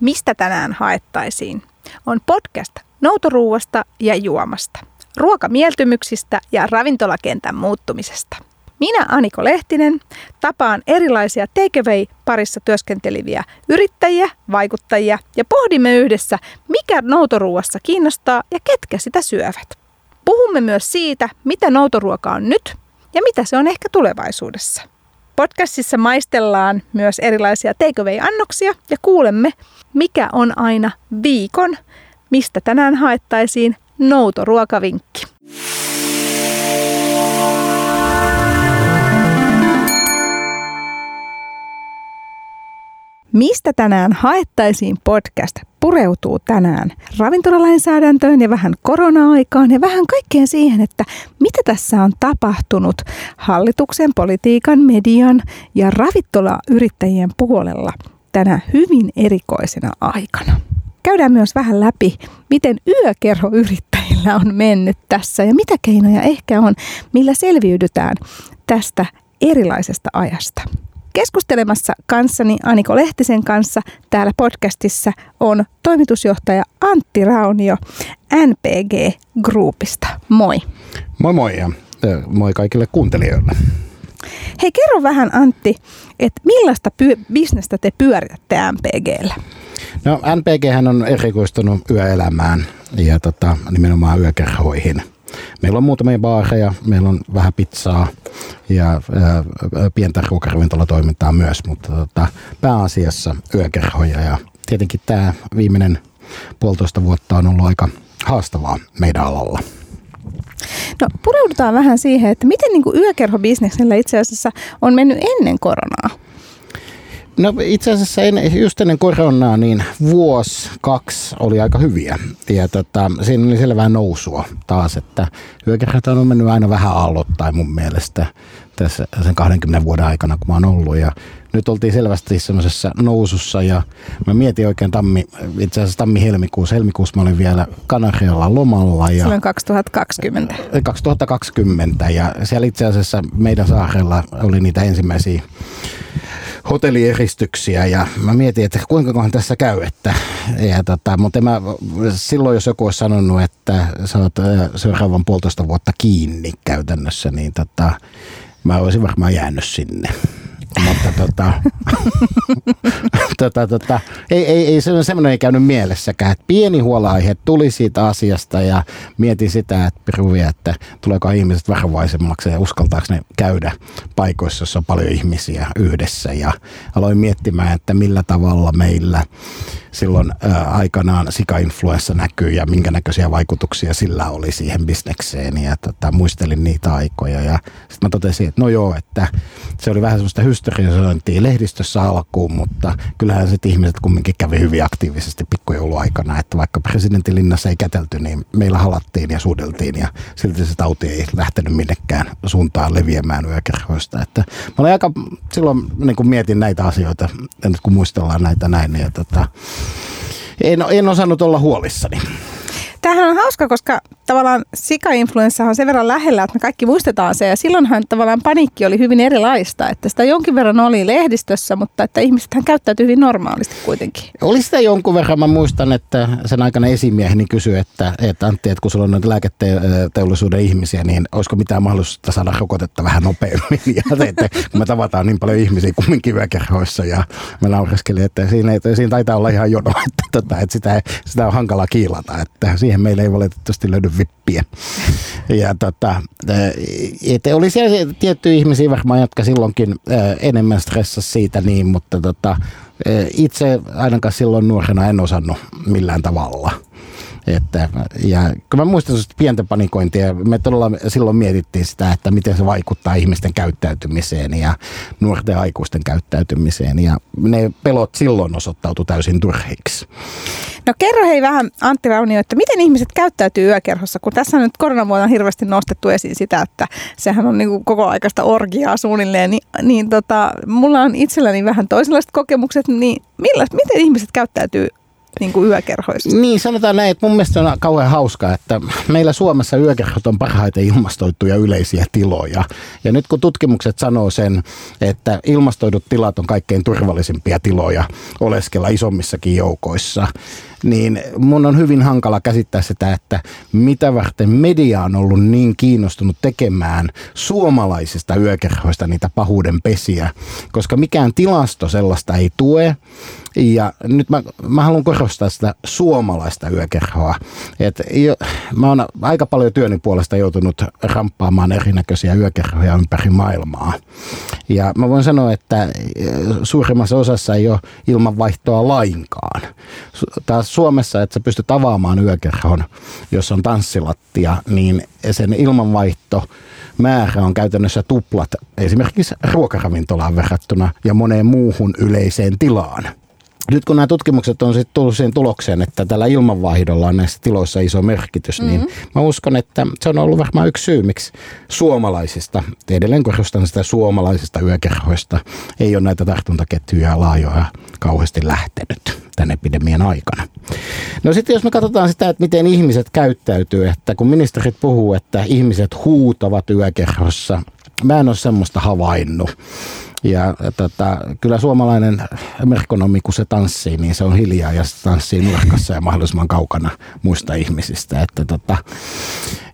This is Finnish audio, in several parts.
Mistä tänään haettaisiin? On podcast noutoruuasta ja juomasta, ruokamieltymyksistä ja ravintolakentän muuttumisesta. Minä Aniko Lehtinen tapaan erilaisia takeaway-parissa työskenteleviä yrittäjiä, vaikuttajia ja pohdimme yhdessä, mikä noutoruuassa kiinnostaa ja ketkä sitä syövät. Puhumme myös siitä, mitä noutoruoka on nyt ja mitä se on ehkä tulevaisuudessa. Podcastissa maistellaan myös erilaisia takeaway-annoksia ja kuulemme, mikä on aina viikon, mistä tänään haettaisiin noutoruokavinkki. Mistä tänään haettaisiin podcast pureutuu tänään ravintolalainsäädäntöön ja vähän korona-aikaan ja vähän kaikkeen siihen, että mitä tässä on tapahtunut hallituksen, politiikan, median ja ravintolayrittäjien puolella tänä hyvin erikoisena aikana. Käydään myös vähän läpi, miten yökerhoyrittäjillä on mennyt tässä ja mitä keinoja ehkä on, millä selviydytään tästä erilaisesta ajasta. Keskustelemassa kanssani Aniko Lehtisen kanssa täällä podcastissa on toimitusjohtaja Antti Raunio NPG Groupista. Moi. Moi moi ja moi kaikille kuuntelijoille. Hei kerro vähän Antti, että millaista py- bisnestä te pyöritätte NPGllä? No NPG on erikoistunut yöelämään ja tota, nimenomaan yökerhoihin – Meillä on muutamia baareja, meillä on vähän pizzaa ja ää, pientä ruokaravintolatoimintaa myös, mutta tota, pääasiassa yökerhoja ja tietenkin tämä viimeinen puolitoista vuotta on ollut aika haastavaa meidän alalla. No pureudutaan vähän siihen, että miten niin yökerhobisneksellä itse asiassa on mennyt ennen koronaa? No itse asiassa en, just ennen koronaa niin vuosi, kaksi oli aika hyviä. Ja tota, siinä oli selvää nousua taas, että hyökerrat on mennyt aina vähän allottain mun mielestä tässä sen 20 vuoden aikana, kun mä oon ollut. Ja nyt oltiin selvästi semmoisessa nousussa ja mä mietin oikein tammi, itse asiassa tammi-helmikuussa. Helmikuussa mä olin vielä Kanarialla lomalla. Ja Silloin 2020. 2020 ja siellä itse asiassa meidän saarella oli niitä ensimmäisiä hotellieristyksiä ja mä mietin, että kuinka kohan tässä käy. Että, ja tota, mutta mä, silloin jos joku olisi sanonut, että sä oot seuraavan puolitoista vuotta kiinni käytännössä, niin tota, mä olisin varmaan jäänyt sinne mutta tota, tota, tota, ei, ei, ei semmoinen ei käynyt mielessäkään. Että pieni huola-aihe tuli siitä asiasta ja mietin sitä, että piruvia, että tuleeko ihmiset varovaisemmaksi ja uskaltaako ne käydä paikoissa, jossa on paljon ihmisiä yhdessä. Ja aloin miettimään, että millä tavalla meillä silloin ää, aikanaan sika-influenssa näkyy ja minkä näköisiä vaikutuksia sillä oli siihen bisnekseen. Ja tota, muistelin niitä aikoja ja sitten mä totesin, että no joo, että se oli vähän semmoista hysterisointia lehdistössä alkuun, mutta kyllähän sitten ihmiset kumminkin kävi hyvin aktiivisesti pikkujouluaikana, että vaikka presidentinlinnassa ei kätelty, niin meillä halattiin ja suudeltiin ja silti se tauti ei lähtenyt minnekään suuntaan leviämään yökerhoista. Että mä olin aika, silloin niin kun mietin näitä asioita, nyt kun muistellaan näitä näin, niin tota, en, en osannut olla huolissani. Tämähän on hauska, koska tavallaan sika-influenssa on sen verran lähellä, että me kaikki muistetaan se. Ja silloinhan tavallaan paniikki oli hyvin erilaista, että sitä jonkin verran oli lehdistössä, mutta että ihmisethän käyttäytyi hyvin normaalisti kuitenkin. Oli sitä jonkun verran. Mä muistan, että sen aikana esimieheni kysyi, että, että Antti, että kun sulla on lääketeollisuuden ihmisiä, niin olisiko mitään mahdollisuutta saada rokotetta vähän nopeammin. Ja että, kun me tavataan niin paljon ihmisiä kumminkin yökerhoissa ja mä naureskelin, että siinä, että siinä taitaa olla ihan jono, että, tota, että sitä, sitä on hankala kiilata, että siihen meillä ei valitettavasti löydy vippiä. Ja tota, että oli siellä tiettyjä ihmisiä varmaan, jotka silloinkin enemmän stressasi siitä niin, mutta tota, itse ainakaan silloin nuorena en osannut millään tavalla – että, ja kun mä muistan pientä panikointia, me todella silloin mietittiin sitä, että miten se vaikuttaa ihmisten käyttäytymiseen ja nuorten aikuisten käyttäytymiseen. Ja ne pelot silloin osoittautui täysin turhiksi. No kerro hei vähän Antti Raunio, että miten ihmiset käyttäytyy yökerhossa, kun tässä on nyt koronavuonna hirveästi nostettu esiin sitä, että sehän on niin koko aikaista orgiaa suunnilleen, niin, niin tota, mulla on itselläni vähän toisenlaiset kokemukset, niin millä, miten ihmiset käyttäytyy niin kuin yökerhoista. Niin, sanotaan näin, että mun mielestä on kauhean hauskaa, että meillä Suomessa yökerhot on parhaiten ilmastoituja yleisiä tiloja. Ja nyt kun tutkimukset sanoo sen, että ilmastoidut tilat on kaikkein turvallisimpia tiloja oleskella isommissakin joukoissa, niin mun on hyvin hankala käsittää sitä, että mitä varten media on ollut niin kiinnostunut tekemään suomalaisista yökerhoista niitä pahuuden pesiä, koska mikään tilasto sellaista ei tue. Ja nyt mä, mä haluan korostaa sitä suomalaista yökerhoa. Et jo, mä oon aika paljon työni puolesta joutunut ramppaamaan erinäköisiä yökerhoja ympäri maailmaa. Ja mä voin sanoa, että suurimmassa osassa ei ole ilmanvaihtoa lainkaan. Taas Suomessa, että sä pystyt avaamaan yökerhon, jos on tanssilattia, niin sen ilmanvaihto määrä on käytännössä tuplat esimerkiksi ruokaravintolaan verrattuna ja moneen muuhun yleiseen tilaan nyt kun nämä tutkimukset on sitten tullut siihen tulokseen, että tällä ilmanvaihdolla on näissä tiloissa iso merkitys, mm-hmm. niin mä uskon, että se on ollut varmaan yksi syy, miksi suomalaisista, edelleen korostan sitä suomalaisista yökerhoista, ei ole näitä tartuntaketjuja laajoja kauheasti lähtenyt tämän epidemian aikana. No sitten jos me katsotaan sitä, että miten ihmiset käyttäytyy, että kun ministerit puhuu, että ihmiset huutavat yökerhossa, mä en ole semmoista havainnut. Ja tota, kyllä suomalainen merkonomi, kun se tanssii, niin se on hiljaa ja se tanssii nurkassa ja mahdollisimman kaukana muista ihmisistä. Että tota,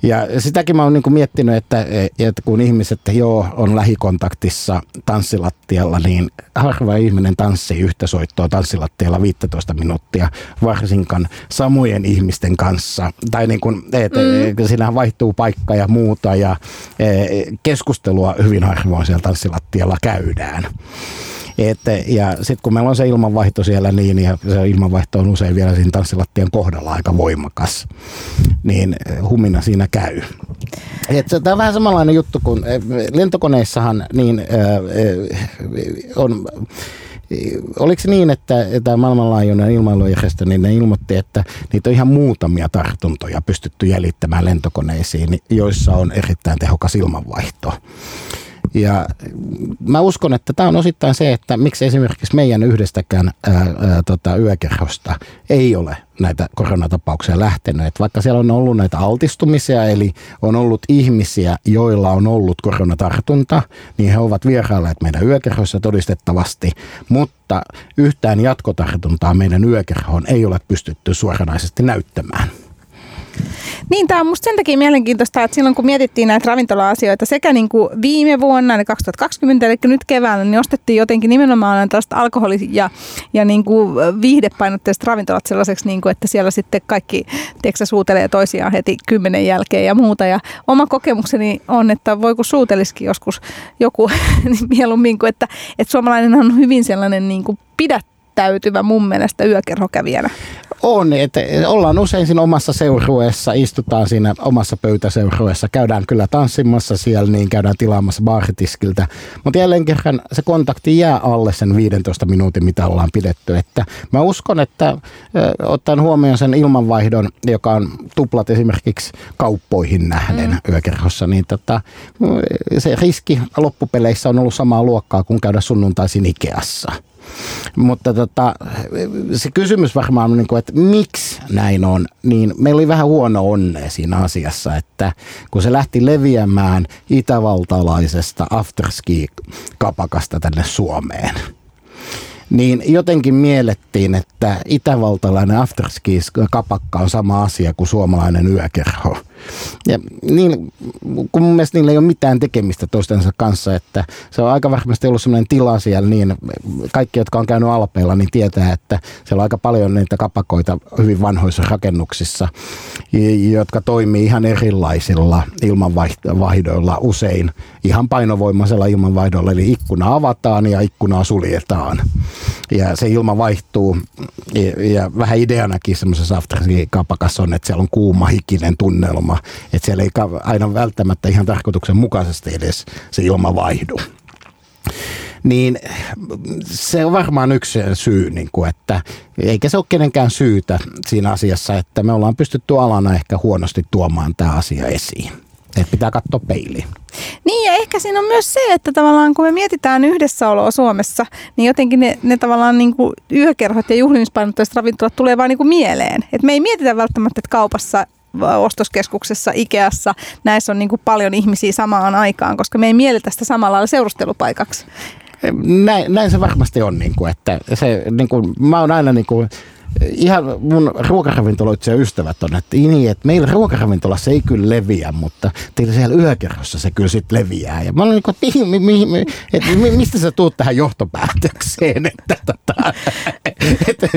ja sitäkin mä oon niin miettinyt, että, että kun ihmiset joo, on lähikontaktissa tanssilattialla, niin harva ihminen tanssii yhtä soittoa tanssilattialla 15 minuuttia, varsinkaan samojen ihmisten kanssa. Tai niin kuin, että mm. siinähän vaihtuu paikka ja muuta ja e, keskustelua hyvin harvoin siellä tanssilattialla käydään. Et, ja sitten kun meillä on se ilmanvaihto siellä niin, ja se ilmanvaihto on usein vielä siinä tanssilattian kohdalla aika voimakas, niin humina siinä käy. Tämä on vähän samanlainen juttu kuin lentokoneissahan niin, äh, on Oliko se niin, että tämä maailmanlaajuinen ilmailujärjestö, niin ne ilmoitti, että niitä on ihan muutamia tartuntoja pystytty jäljittämään lentokoneisiin, joissa on erittäin tehokas ilmanvaihto. Ja mä uskon, että tämä on osittain se, että miksi esimerkiksi meidän yhdestäkään ää, ää, tota, yökerhosta ei ole näitä koronatapauksia lähtenyt. Et vaikka siellä on ollut näitä altistumisia, eli on ollut ihmisiä, joilla on ollut koronatartunta, niin he ovat vierailleet meidän yökerhoissa todistettavasti, mutta yhtään jatkotartuntaa meidän yökerhoon ei ole pystytty suoranaisesti näyttämään. Niin, tämä on musta sen takia mielenkiintoista, että silloin kun mietittiin näitä ravintola-asioita sekä niin kuin viime vuonna, eli 2020, eli nyt keväällä, niin ostettiin jotenkin nimenomaan tällaista alkoholi- ja, ja niin kuin viihdepainotteiset ravintolat sellaiseksi, niin kuin, että siellä sitten kaikki tiedätkö, suutelee toisiaan heti kymmenen jälkeen ja muuta. Ja oma kokemukseni on, että voi kun suutelisikin joskus joku niin mieluummin kuin, että, että suomalainen on hyvin sellainen niin kuin pidättäytyvä mun mielestä yökerhokävijänä. On, että ollaan usein siinä omassa seurueessa, istutaan siinä omassa pöytäseurueessa, käydään kyllä tanssimassa siellä, niin käydään tilaamassa baaritiskiltä, mutta jälleen kerran se kontakti jää alle sen 15 minuutin, mitä ollaan pidetty. Että mä uskon, että ottaen huomioon sen ilmanvaihdon, joka on tuplat esimerkiksi kauppoihin nähden mm. yökerhossa, niin tota, se riski loppupeleissä on ollut samaa luokkaa kuin käydä sunnuntaisin Ikeassa. Mutta tota, se kysymys varmaan on, niin kuin, että miksi näin on, niin meillä oli vähän huono onne siinä asiassa, että kun se lähti leviämään itävaltalaisesta afterski-kapakasta tänne Suomeen, niin jotenkin miellettiin, että itävaltalainen afterski-kapakka on sama asia kuin suomalainen yökerho. Ja niin, kun mun mielestä niillä ei ole mitään tekemistä toistensa kanssa, että se on aika varmasti ollut sellainen tila siellä niin, kaikki, jotka on käynyt Alpeilla, niin tietää, että siellä on aika paljon niitä kapakoita hyvin vanhoissa rakennuksissa, jotka toimii ihan erilaisilla ilmanvaihdoilla usein, ihan painovoimaisella ilmanvaihdolla, eli ikkuna avataan ja ikkunaa suljetaan. Ja se ilma vaihtuu, ja, vähän ideanakin semmoisessa afterski-kapakassa on, että siellä on kuuma, hikinen tunnelma, ilma, että siellä ei aina välttämättä ihan tarkoituksenmukaisesti edes se ilma vaihdu. Niin se on varmaan yksi syy, niin kuin, että eikä se ole kenenkään syytä siinä asiassa, että me ollaan pystytty alana ehkä huonosti tuomaan tämä asia esiin. Että pitää katsoa peiliin. Niin ja ehkä siinä on myös se, että tavallaan kun me mietitään yhdessäoloa Suomessa, niin jotenkin ne, ne tavallaan niin kuin yökerhot ja juhlimispainotteiset ravintolat tulee vaan niin kuin mieleen. Et me ei mietitä välttämättä, että kaupassa ostoskeskuksessa, Ikeassa, näissä on niin kuin paljon ihmisiä samaan aikaan, koska me ei mielitä sitä samalla lailla seurustelupaikaksi. Näin, näin se varmasti on, niin kuin, että se, niin kuin, mä oon aina niin kuin, ihan mun ruokaravintoloitsija ystävät on, että, niin, että meillä ruokaravintolassa ei kyllä leviä, mutta teillä siellä yökerrossa se kyllä sitten leviää. Ja mä olen niin kuin, että, mi, mi, että mistä sä tuut tähän johtopäätökseen, että, tota, että,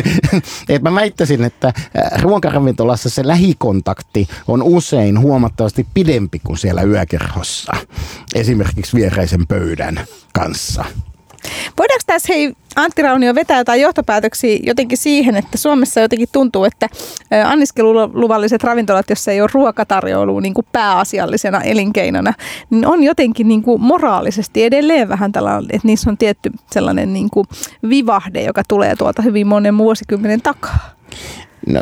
että mä väittäisin, että ruokaravintolassa se lähikontakti on usein huomattavasti pidempi kuin siellä yökerhossa, esimerkiksi viereisen pöydän kanssa. Voidaanko tässä hei Antti Raunio vetää jotain johtopäätöksiä jotenkin siihen, että Suomessa jotenkin tuntuu, että anniskeluluvalliset ravintolat, joissa ei ole ruokatarjoilua niin kuin pääasiallisena elinkeinona, niin on jotenkin niin kuin moraalisesti edelleen vähän tällainen, että niissä on tietty sellainen niin kuin vivahde, joka tulee tuolta hyvin monen vuosikymmenen takaa. No,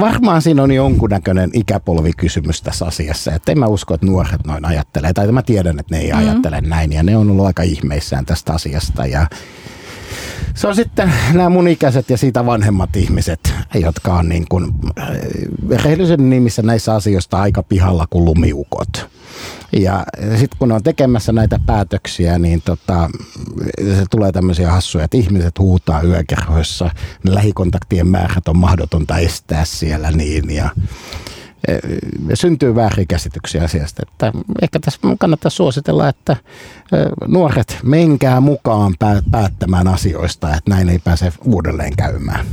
varmaan siinä on jonkunnäköinen ikäpolvikysymys tässä asiassa. Että en mä usko, että nuoret noin ajattelee. Tai mä tiedän, että ne ei mm-hmm. ajattele näin. Ja ne on ollut aika ihmeissään tästä asiasta. Ja se on sitten nämä mun ikäiset ja siitä vanhemmat ihmiset, jotka on niin kuin, äh, rehellisen nimissä näissä asioista aika pihalla kuin lumiukot. Ja sitten kun on tekemässä näitä päätöksiä, niin tota, se tulee tämmöisiä hassuja, että ihmiset huutaa yökerhoissa, lähikontaktien määrät on mahdotonta estää siellä niin ja syntyy väärinkäsityksiä asiasta. Että ehkä tässä kannattaa suositella, että e, nuoret menkää mukaan päättämään asioista, että näin ei pääse uudelleen käymään.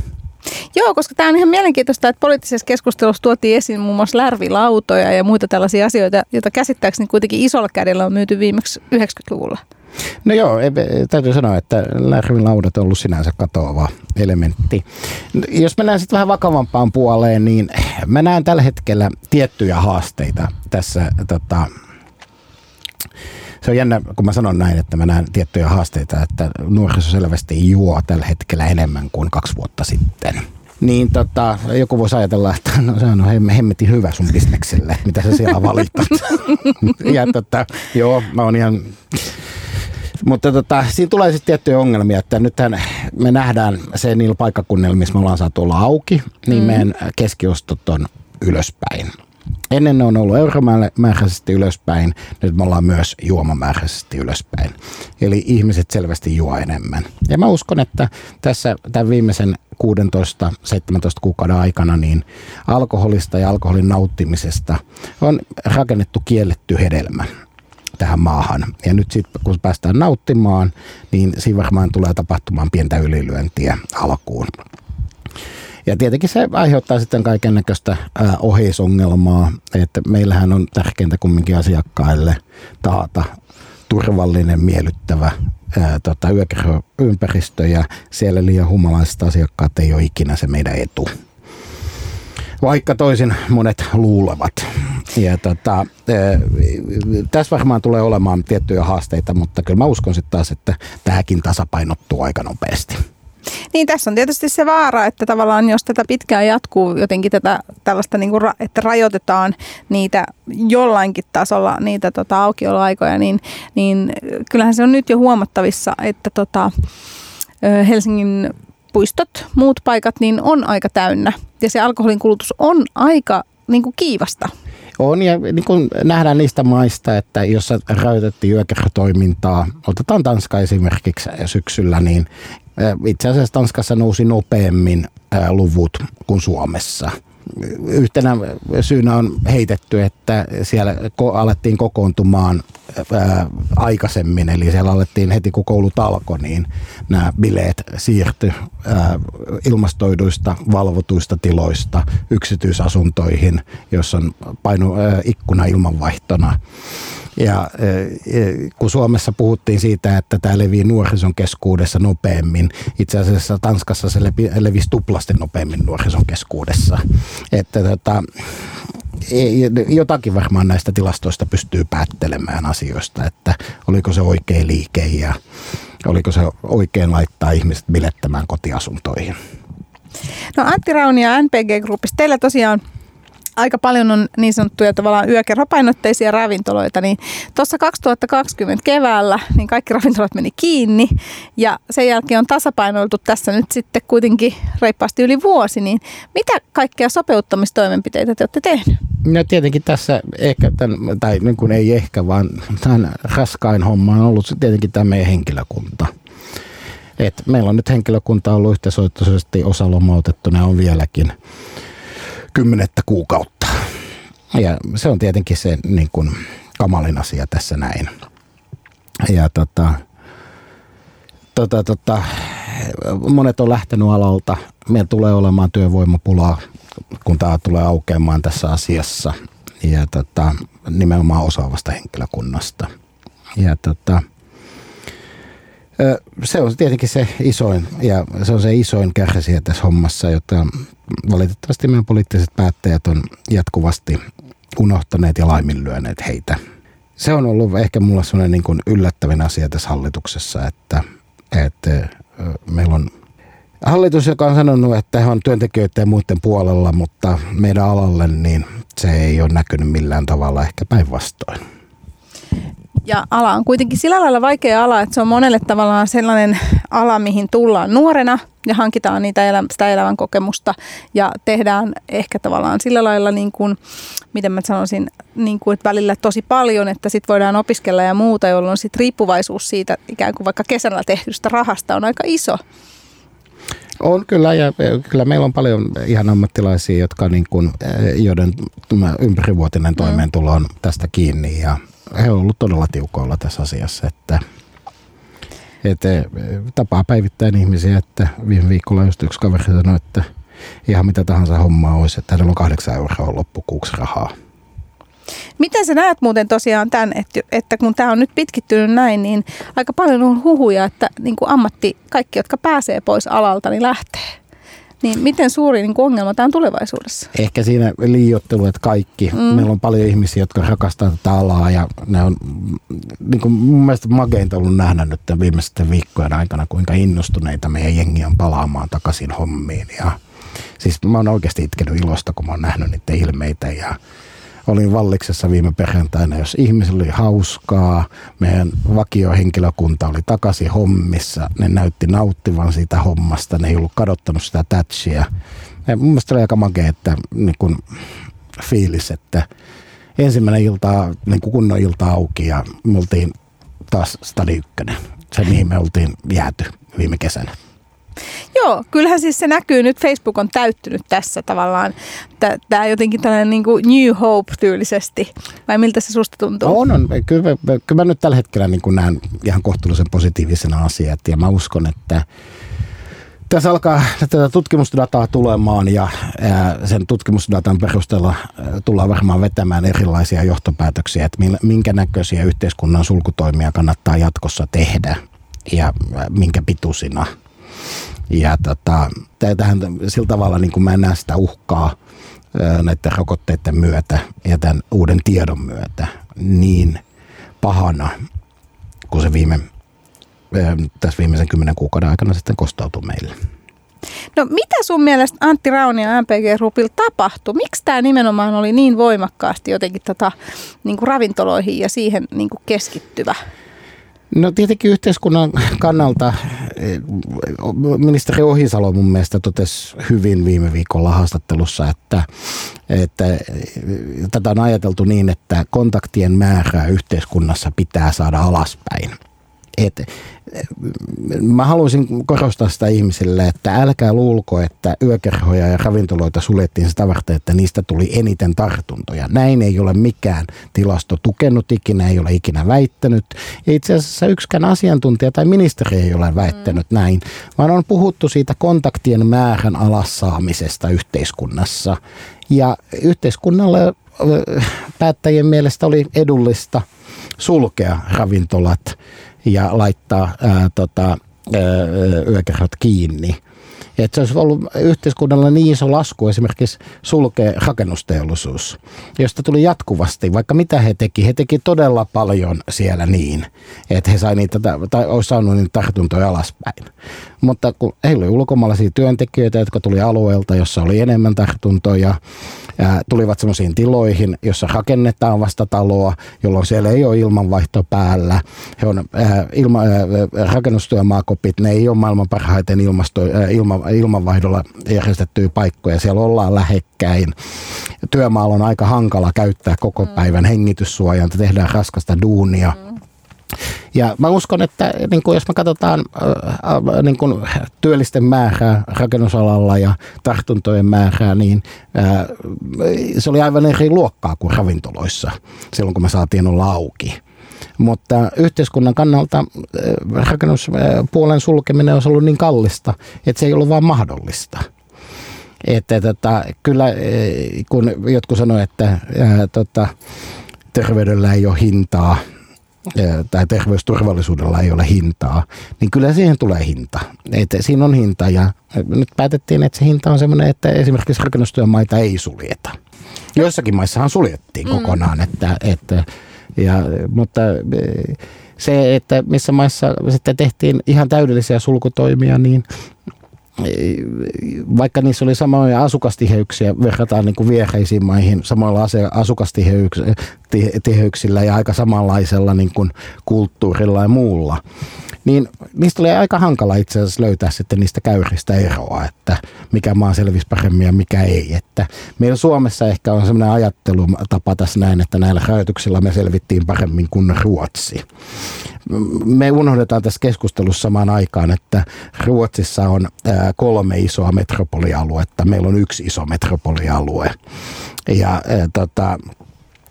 Joo, koska tämä on ihan mielenkiintoista, että poliittisessa keskustelussa tuotiin esiin muun muassa lärvilautoja ja muita tällaisia asioita, joita käsittääkseni kuitenkin isolla kädellä on myyty viimeksi 90-luvulla. No joo, täytyy sanoa, että lärvilaudat on ollut sinänsä katoava elementti. Jos mennään sitten vähän vakavampaan puoleen, niin mä näen tällä hetkellä tiettyjä haasteita tässä tota, se on jännä, kun mä sanon näin, että mä näen tiettyjä haasteita, että nuoriso selvästi juo tällä hetkellä enemmän kuin kaksi vuotta sitten. Niin tota, joku voisi ajatella, että no se on hemmetin hyvä sun bisnekselle, mitä sä siellä valitat. ja tota, joo, mä oon ihan... Mutta tota, siinä tulee sitten tiettyjä ongelmia, että nythän me nähdään se niillä paikkakunnilla, missä me ollaan saatu olla auki, niin mm. meidän keskiostot on ylöspäin. Ennen ne on ollut euromääräisesti ylöspäin, nyt me ollaan myös juomamääräisesti ylöspäin. Eli ihmiset selvästi juo enemmän. Ja mä uskon, että tässä tämän viimeisen 16-17 kuukauden aikana niin alkoholista ja alkoholin nauttimisesta on rakennettu kielletty hedelmä tähän maahan. Ja nyt sitten kun päästään nauttimaan, niin siinä varmaan tulee tapahtumaan pientä ylilyöntiä alkuun. Ja tietenkin se aiheuttaa sitten kaiken näköistä oheisongelmaa, että meillähän on tärkeintä kumminkin asiakkaille taata turvallinen, miellyttävä tota, yökerhoympäristö ja siellä liian humalaiset asiakkaat ei ole ikinä se meidän etu. Vaikka toisin monet luulevat. Ja tota, tässä varmaan tulee olemaan tiettyjä haasteita, mutta kyllä mä uskon sitten taas, että tämäkin tasapainottuu aika nopeasti. Niin tässä on tietysti se vaara, että tavallaan jos tätä pitkään jatkuu jotenkin tätä tällaista, niin kuin, että rajoitetaan niitä jollainkin tasolla niitä tota, aukioloaikoja, niin, niin kyllähän se on nyt jo huomattavissa, että tota, Helsingin puistot, muut paikat, niin on aika täynnä. Ja se alkoholin kulutus on aika niin kuin kiivasta. On ja niin kuin nähdään niistä maista, että jos rajoitettiin yökerhotoimintaa, otetaan Tanska esimerkiksi syksyllä, niin itse asiassa Tanskassa nousi nopeammin luvut kuin Suomessa. Yhtenä syynä on heitetty, että siellä alettiin kokoontumaan aikaisemmin, eli siellä alettiin heti kun koulut alkoi, niin nämä bileet siirtyi ilmastoiduista, valvotuista tiloista yksityisasuntoihin, jossa on paino ikkuna ilmanvaihtona ja kun Suomessa puhuttiin siitä, että tämä levii nuorison keskuudessa nopeammin, itse asiassa Tanskassa se levi, levisi tuplasti nopeammin nuorison keskuudessa. Että tota, jotakin varmaan näistä tilastoista pystyy päättelemään asioista, että oliko se oikea liike ja oliko se oikein laittaa ihmiset bilettämään kotiasuntoihin. No Antti Rauni ja NPG Groupista, teillä tosiaan aika paljon on niin sanottuja tavallaan yökerhopainotteisia ravintoloita, niin tuossa 2020 keväällä niin kaikki ravintolat meni kiinni ja sen jälkeen on tasapainoiltu tässä nyt sitten kuitenkin reippaasti yli vuosi, niin mitä kaikkea sopeuttamistoimenpiteitä te olette tehneet? No tietenkin tässä ehkä, tämän, tai niin kuin ei ehkä, vaan tämän raskain homma on ollut tietenkin tämä meidän henkilökunta. Et meillä on nyt henkilökunta ollut yhteisoittoisesti osa lomautettuna on vieläkin kymmenettä kuukautta. Ja se on tietenkin se niin kuin, kamalin asia tässä näin. Ja tota, tota, tota, monet on lähtenyt alalta. Meillä tulee olemaan työvoimapulaa, kun tämä tulee aukeamaan tässä asiassa. Ja tota, nimenomaan osaavasta henkilökunnasta. Ja tota, se on tietenkin se isoin, ja se on se isoin kärsijä tässä hommassa, jota valitettavasti meidän poliittiset päättäjät on jatkuvasti unohtaneet ja laiminlyöneet heitä. Se on ollut ehkä mulla sellainen niin kuin yllättävin asia tässä hallituksessa, että, että meillä on hallitus, joka on sanonut, että he on työntekijöiden ja muiden puolella, mutta meidän alalle niin se ei ole näkynyt millään tavalla ehkä päinvastoin. Ja ala on kuitenkin sillä lailla vaikea ala, että se on monelle tavallaan sellainen ala, mihin tullaan nuorena ja hankitaan niitä elä, sitä elävän kokemusta ja tehdään ehkä tavallaan sillä lailla niin kuin, miten mä sanoisin, niin kuin, että välillä tosi paljon, että sit voidaan opiskella ja muuta, jolloin sit riippuvaisuus siitä ikään kuin vaikka kesällä tehdystä rahasta on aika iso. On kyllä, ja kyllä meillä on paljon ihan ammattilaisia, jotka niin kuin, joiden ympärivuotinen mm. toimeentulo on tästä kiinni ja he on ollut todella tiukoilla tässä asiassa, että, että tapaa päivittäin ihmisiä, että viime viikolla just yksi kaveri sanoi, että ihan mitä tahansa hommaa olisi, että hänellä on kahdeksan euroa loppukuuksi rahaa. Miten sä näet muuten tosiaan tämän, että, että kun tämä on nyt pitkittynyt näin, niin aika paljon on huhuja, että niin kuin ammatti, kaikki jotka pääsee pois alalta, niin lähtee. Niin miten suuri niin ongelma tämä on tulevaisuudessa? Ehkä siinä liiottelu, että kaikki. Mm. Meillä on paljon ihmisiä, jotka rakastaa tätä alaa ja ne on niin kuin mun mielestä mageinta ollut nähdä nyt viimeisten viikkojen aikana, kuinka innostuneita meidän jengi on palaamaan takaisin hommiin. Ja, siis mä oon oikeasti itkenyt ilosta, kun mä oon nähnyt niiden ilmeitä ja olin Valliksessa viime perjantaina, jos ihmisillä oli hauskaa, meidän vakiohenkilökunta oli takaisin hommissa, ne näytti nauttivan siitä hommasta, ne ei ollut kadottanut sitä tätsiä. Ja mun mielestä oli aika makea, että niin kun, fiilis, että ensimmäinen ilta, niin kuin kunnon ilta auki ja me oltiin taas stadi ykkönen. Se mihin me oltiin jääty viime kesänä. Joo, kyllähän siis se näkyy nyt, Facebook on täyttynyt tässä tavallaan. Tämä jotenkin tällainen niin kuin New Hope-tyylisesti, vai miltä se susta tuntuu? On, on. Kyllä, kyllä mä nyt tällä hetkellä niin kuin näen ihan kohtuullisen positiivisena asiat, ja mä uskon, että tässä alkaa tätä tutkimusdataa tulemaan ja sen tutkimusdatan perusteella tullaan varmaan vetämään erilaisia johtopäätöksiä, että minkä näköisiä yhteiskunnan sulkutoimia kannattaa jatkossa tehdä ja minkä pituisina – ja tota, tähän sillä tavalla niin kuin mä näen sitä uhkaa näiden rokotteiden myötä ja tämän uuden tiedon myötä niin pahana, kun se viime, tässä viimeisen kymmenen kuukauden aikana sitten kostautuu meille. No mitä sun mielestä Antti Rauni ja MPG Groupilla tapahtui? Miksi tämä nimenomaan oli niin voimakkaasti jotenkin tota, niin kuin ravintoloihin ja siihen niin kuin keskittyvä? No tietenkin yhteiskunnan kannalta eh, ministeri Ohisalo mun mielestä totesi hyvin viime viikolla haastattelussa, että, että eh, tätä on ajateltu niin, että kontaktien määrää yhteiskunnassa pitää saada alaspäin. Et mä haluaisin korostaa sitä ihmisille, että älkää luulko, että yökerhoja ja ravintoloita suljettiin sitä varten, että niistä tuli eniten tartuntoja. Näin ei ole mikään tilasto tukenut ikinä, ei ole ikinä väittänyt. Ja itse asiassa yksikään asiantuntija tai ministeri ei ole väittänyt mm. näin, vaan on puhuttu siitä kontaktien määrän alassaamisesta yhteiskunnassa. Ja yhteiskunnalle päättäjien mielestä oli edullista sulkea ravintolat ja laittaa ää, tota, yökerhot kiinni. Että se olisi ollut yhteiskunnalla niin iso lasku esimerkiksi sulkea rakennusteollisuus, josta tuli jatkuvasti, vaikka mitä he teki, he teki todella paljon siellä niin, että he sai niitä, tai olisi saanut niitä tartuntoja alaspäin. Mutta kun heillä oli ulkomaalaisia työntekijöitä, jotka tuli alueelta, jossa oli enemmän tartuntoja, tulivat semmoisiin tiloihin, jossa rakennetaan vasta taloa, jolloin siellä ei ole ilmanvaihto päällä. He on ää, ilma, ää, rakennustyömaakopit, ne ei ole maailman parhaiten ilmasto, ää, ilma, ilmanvaihdolla järjestettyjä paikkoja. Siellä ollaan lähekkäin. Työmaalla on aika hankala käyttää koko mm. päivän hengityssuojaa, tehdään raskasta duunia. Mm ja mä uskon, että niin kuin jos me katsotaan äh, niin kuin työllisten määrää rakennusalalla ja tartuntojen määrää, niin äh, se oli aivan eri luokkaa kuin ravintoloissa silloin, kun me saatiin olla auki. Mutta yhteiskunnan kannalta äh, rakennuspuolen sulkeminen on ollut niin kallista, että se ei ollut vaan mahdollista. Että tota, kyllä kun jotkut sanoivat, että ää, tota, terveydellä ei ole hintaa, tai terveysturvallisuudella ei ole hintaa, niin kyllä siihen tulee hinta. Et siinä on hinta ja nyt päätettiin, että se hinta on sellainen, että esimerkiksi rakennustyömaita ei suljeta. Joissakin maissahan suljettiin mm. kokonaan, että, että, ja, mutta se, että missä maissa sitten tehtiin ihan täydellisiä sulkutoimia, niin vaikka niissä oli samoja asukastiheyksiä, verrataan niin viereisiin maihin samoilla asukastiheyksillä ja aika samanlaisella niin kuin kulttuurilla ja muulla, niin niistä tulee aika hankala itse asiassa löytää sitten niistä käyristä eroa, että mikä maa selvisi paremmin ja mikä ei. Että meillä Suomessa ehkä on sellainen ajattelutapa tässä näin, että näillä rajoituksilla me selvittiin paremmin kuin Ruotsi. Me unohdetaan tässä keskustelussa samaan aikaan, että Ruotsissa on kolme isoa metropolialuetta, meillä on yksi iso metropolialue. Ja tota,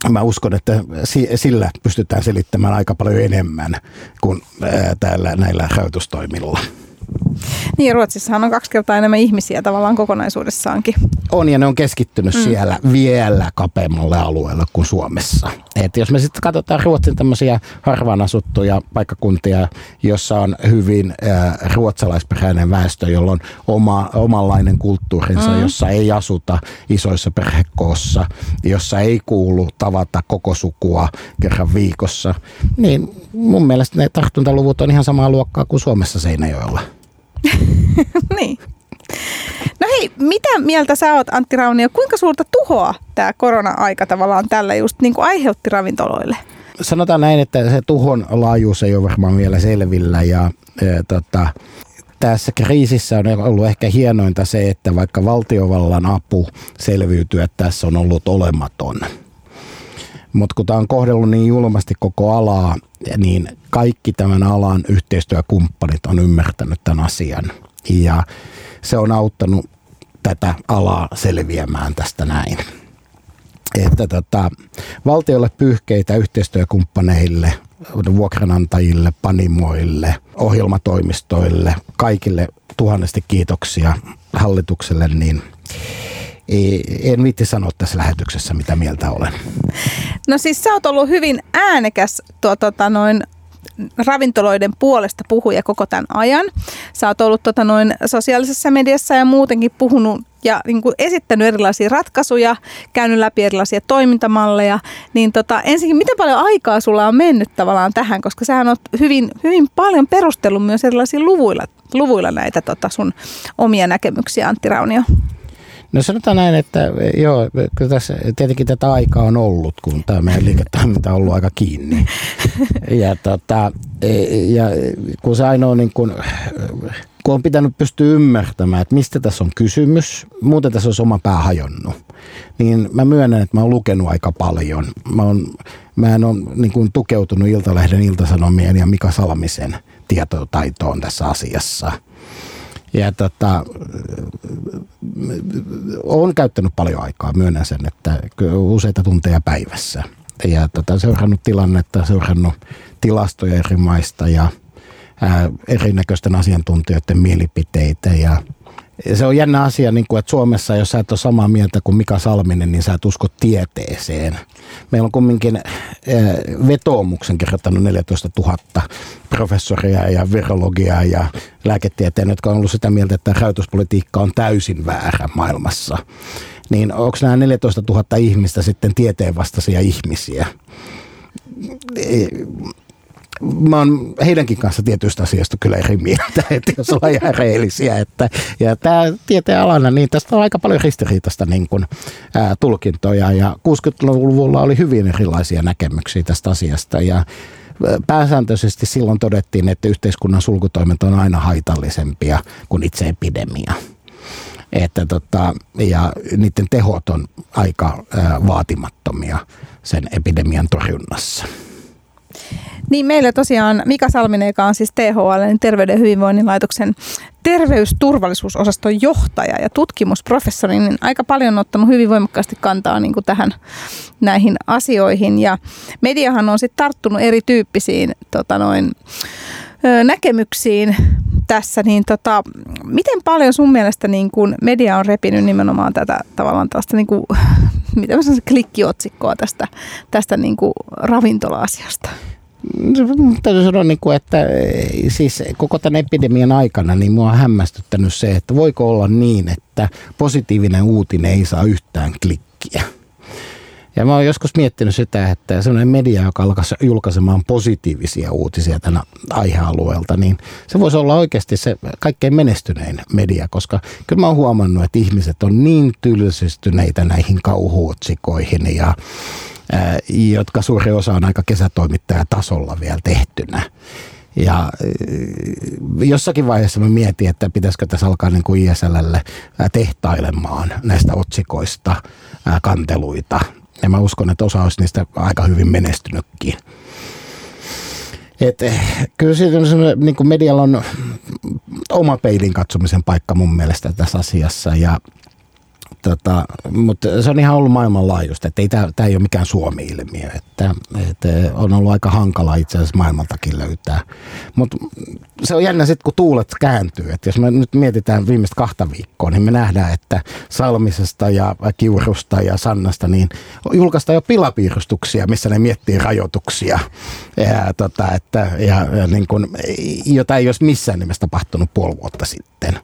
mä uskon, että sillä pystytään selittämään aika paljon enemmän kuin täällä näillä rajoitustoimilla. Niin, Ruotsissahan on kaksi kertaa enemmän ihmisiä tavallaan kokonaisuudessaankin. On, ja ne on keskittynyt mm. siellä vielä kapeammalle alueelle kuin Suomessa. Et jos me sitten katsotaan Ruotsin tämmöisiä harvaan asuttuja paikkakuntia, jossa on hyvin äh, ruotsalaisperäinen väestö, jolla on oma, omanlainen kulttuurinsa, mm. jossa ei asuta isoissa perhekoossa, jossa ei kuulu tavata koko sukua kerran viikossa, niin mun mielestä ne tartuntaluvut on ihan samaa luokkaa kuin Suomessa Seinäjoella. niin. No hei, mitä mieltä sä oot Antti Raunio, kuinka suurta tuhoa tämä korona-aika tavallaan tällä just niin kuin aiheutti ravintoloille? Sanotaan näin, että se tuhon laajuus ei ole varmaan vielä selvillä ja, ja tota, tässä kriisissä on ollut ehkä hienointa se, että vaikka valtiovallan apu selviytyä tässä on ollut olematon. Mutta kun tämä on kohdellut niin julmasti koko alaa, niin kaikki tämän alan yhteistyökumppanit on ymmärtänyt tämän asian. Ja se on auttanut tätä alaa selviämään tästä näin. Että tota, valtiolle pyyhkeitä yhteistyökumppaneille, vuokranantajille, panimoille, ohjelmatoimistoille, kaikille tuhannesti kiitoksia hallitukselle, niin en viitti sanoa tässä lähetyksessä, mitä mieltä olen. No siis sä oot ollut hyvin äänekäs tuo, tota, noin ravintoloiden puolesta puhuja koko tämän ajan. Sä oot ollut tota, noin sosiaalisessa mediassa ja muutenkin puhunut ja niin kuin esittänyt erilaisia ratkaisuja, käynyt läpi erilaisia toimintamalleja, niin tota, ensinnäkin miten paljon aikaa sulla on mennyt tavallaan tähän, koska sähän oot hyvin, hyvin paljon perustellut myös erilaisilla luvuilla, luvuilla näitä tota sun omia näkemyksiä, Antti Raunio. No sanotaan näin, että joo, kyllä tässä tietenkin tätä aikaa on ollut, kun tämä meidän liiketoiminta on ollut aika kiinni. Ja, tota, e, ja kun se ainoa niin kun, kun on pitänyt pystyä ymmärtämään, että mistä tässä on kysymys, muuten tässä olisi oma pää hajonnut, niin mä myönnän, että mä oon lukenut aika paljon. Mä, oon, mä en ole niin kuin tukeutunut Iltalehden iltasanomien ja Mika Salmisen tietotaitoon tässä asiassa – ja tota, olen käyttänyt paljon aikaa, myönnän sen, että useita tunteja päivässä. Ja tota, seurannut tilannetta, seurannut tilastoja eri maista ja ää, erinäköisten asiantuntijoiden mielipiteitä ja se on jännä asia, niin kuin, että Suomessa, jos sä et ole samaa mieltä kuin Mika Salminen, niin sä et usko tieteeseen. Meillä on kumminkin äh, vetoomuksen kirjoittanut 14 000 professoria ja virologiaa ja lääketieteen, jotka on ollut sitä mieltä, että rajoituspolitiikka on täysin väärä maailmassa. Niin onko nämä 14 000 ihmistä sitten tieteenvastaisia ihmisiä? Mä oon heidänkin kanssa tietystä asiasta kyllä eri mieltä, että jos ollaan ihan reellisiä. Että, ja tämä tieteen alana, niin tästä on aika paljon ristiriitaista niin kuin, ää, tulkintoja ja 60-luvulla oli hyvin erilaisia näkemyksiä tästä asiasta ja pääsääntöisesti silloin todettiin, että yhteiskunnan sulkutoimet on aina haitallisempia kuin itse epidemia. Että tota, ja niiden tehot on aika ää, vaatimattomia sen epidemian torjunnassa. Niin meillä tosiaan Mika Salminen, joka on siis THL, niin Terveyden ja hyvinvoinnin laitoksen terveysturvallisuusosaston johtaja ja tutkimusprofessori, niin aika paljon on ottanut hyvin voimakkaasti kantaa niin kuin tähän näihin asioihin. Ja mediahan on sitten tarttunut erityyppisiin tota noin, näkemyksiin tässä, niin tota, miten paljon sun mielestä niin kun media on repinyt nimenomaan tätä tavallaan tällaista niin kuin, miten mä sanon, klikkiotsikkoa tästä, tästä niin kuin ravintola-asiasta? täytyy sanoa, niin kuin, että eh, siis koko tämän epidemian aikana niin mua on hämmästyttänyt se, että voiko olla niin, että positiivinen uutinen ei saa yhtään klikkiä. Ja mä oon joskus miettinyt sitä, että sellainen media, joka alkaa julkaisemaan positiivisia uutisia tänä aihealueelta, niin se voisi olla oikeasti se kaikkein menestynein media, koska kyllä mä oon huomannut, että ihmiset on niin tylsistyneitä näihin kauhuotsikoihin ja jotka suuri osa on aika kesätoimittajatasolla vielä tehtynä. Ja jossakin vaiheessa mä mietin, että pitäisikö tässä alkaa niin kuin ISLlle tehtailemaan näistä otsikoista kanteluita. Ja mä uskon, että osa olisi niistä aika hyvin menestynytkin. Et, kyllä siitä on niin kuin medialla on oma peilin katsomisen paikka mun mielestä tässä asiassa. Ja Tota, mutta se on ihan ollut maailmanlaajuista, että ei tämä, ei ole mikään Suomi-ilmiö. Että, että on ollut aika hankala itse asiassa maailmaltakin löytää. Mutta se on jännä sitten, kun tuulet kääntyy. Että jos me nyt mietitään viimeistä kahta viikkoa, niin me nähdään, että Salmisesta ja Kiurusta ja Sannasta, niin julkaistaan jo pilapiirustuksia, missä ne miettii rajoituksia. Ja, tota, että, ja, ja niin kun, jota ei olisi missään nimessä tapahtunut puoli vuotta sitten.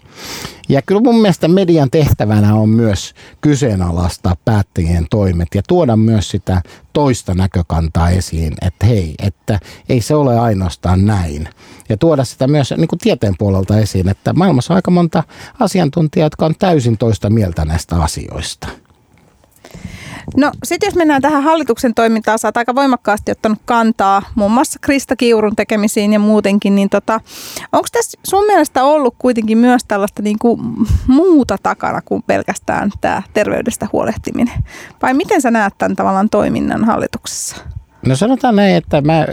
Ja kyllä mun mielestä median tehtävänä on myös kyseenalaistaa päättäjien toimet ja tuoda myös sitä toista näkökantaa esiin, että hei, että ei se ole ainoastaan näin. Ja tuoda sitä myös niin kuin tieteen puolelta esiin, että maailmassa on aika monta asiantuntijaa, jotka on täysin toista mieltä näistä asioista. No sitten jos mennään tähän hallituksen toimintaan, sä oot aika voimakkaasti ottanut kantaa muun muassa Krista Kiurun tekemisiin ja muutenkin, niin tota, onko tässä sun mielestä ollut kuitenkin myös tällaista niin kuin muuta takana kuin pelkästään tämä terveydestä huolehtiminen? Vai miten sä näet tämän tavallaan toiminnan hallituksessa? No sanotaan näin, että mä,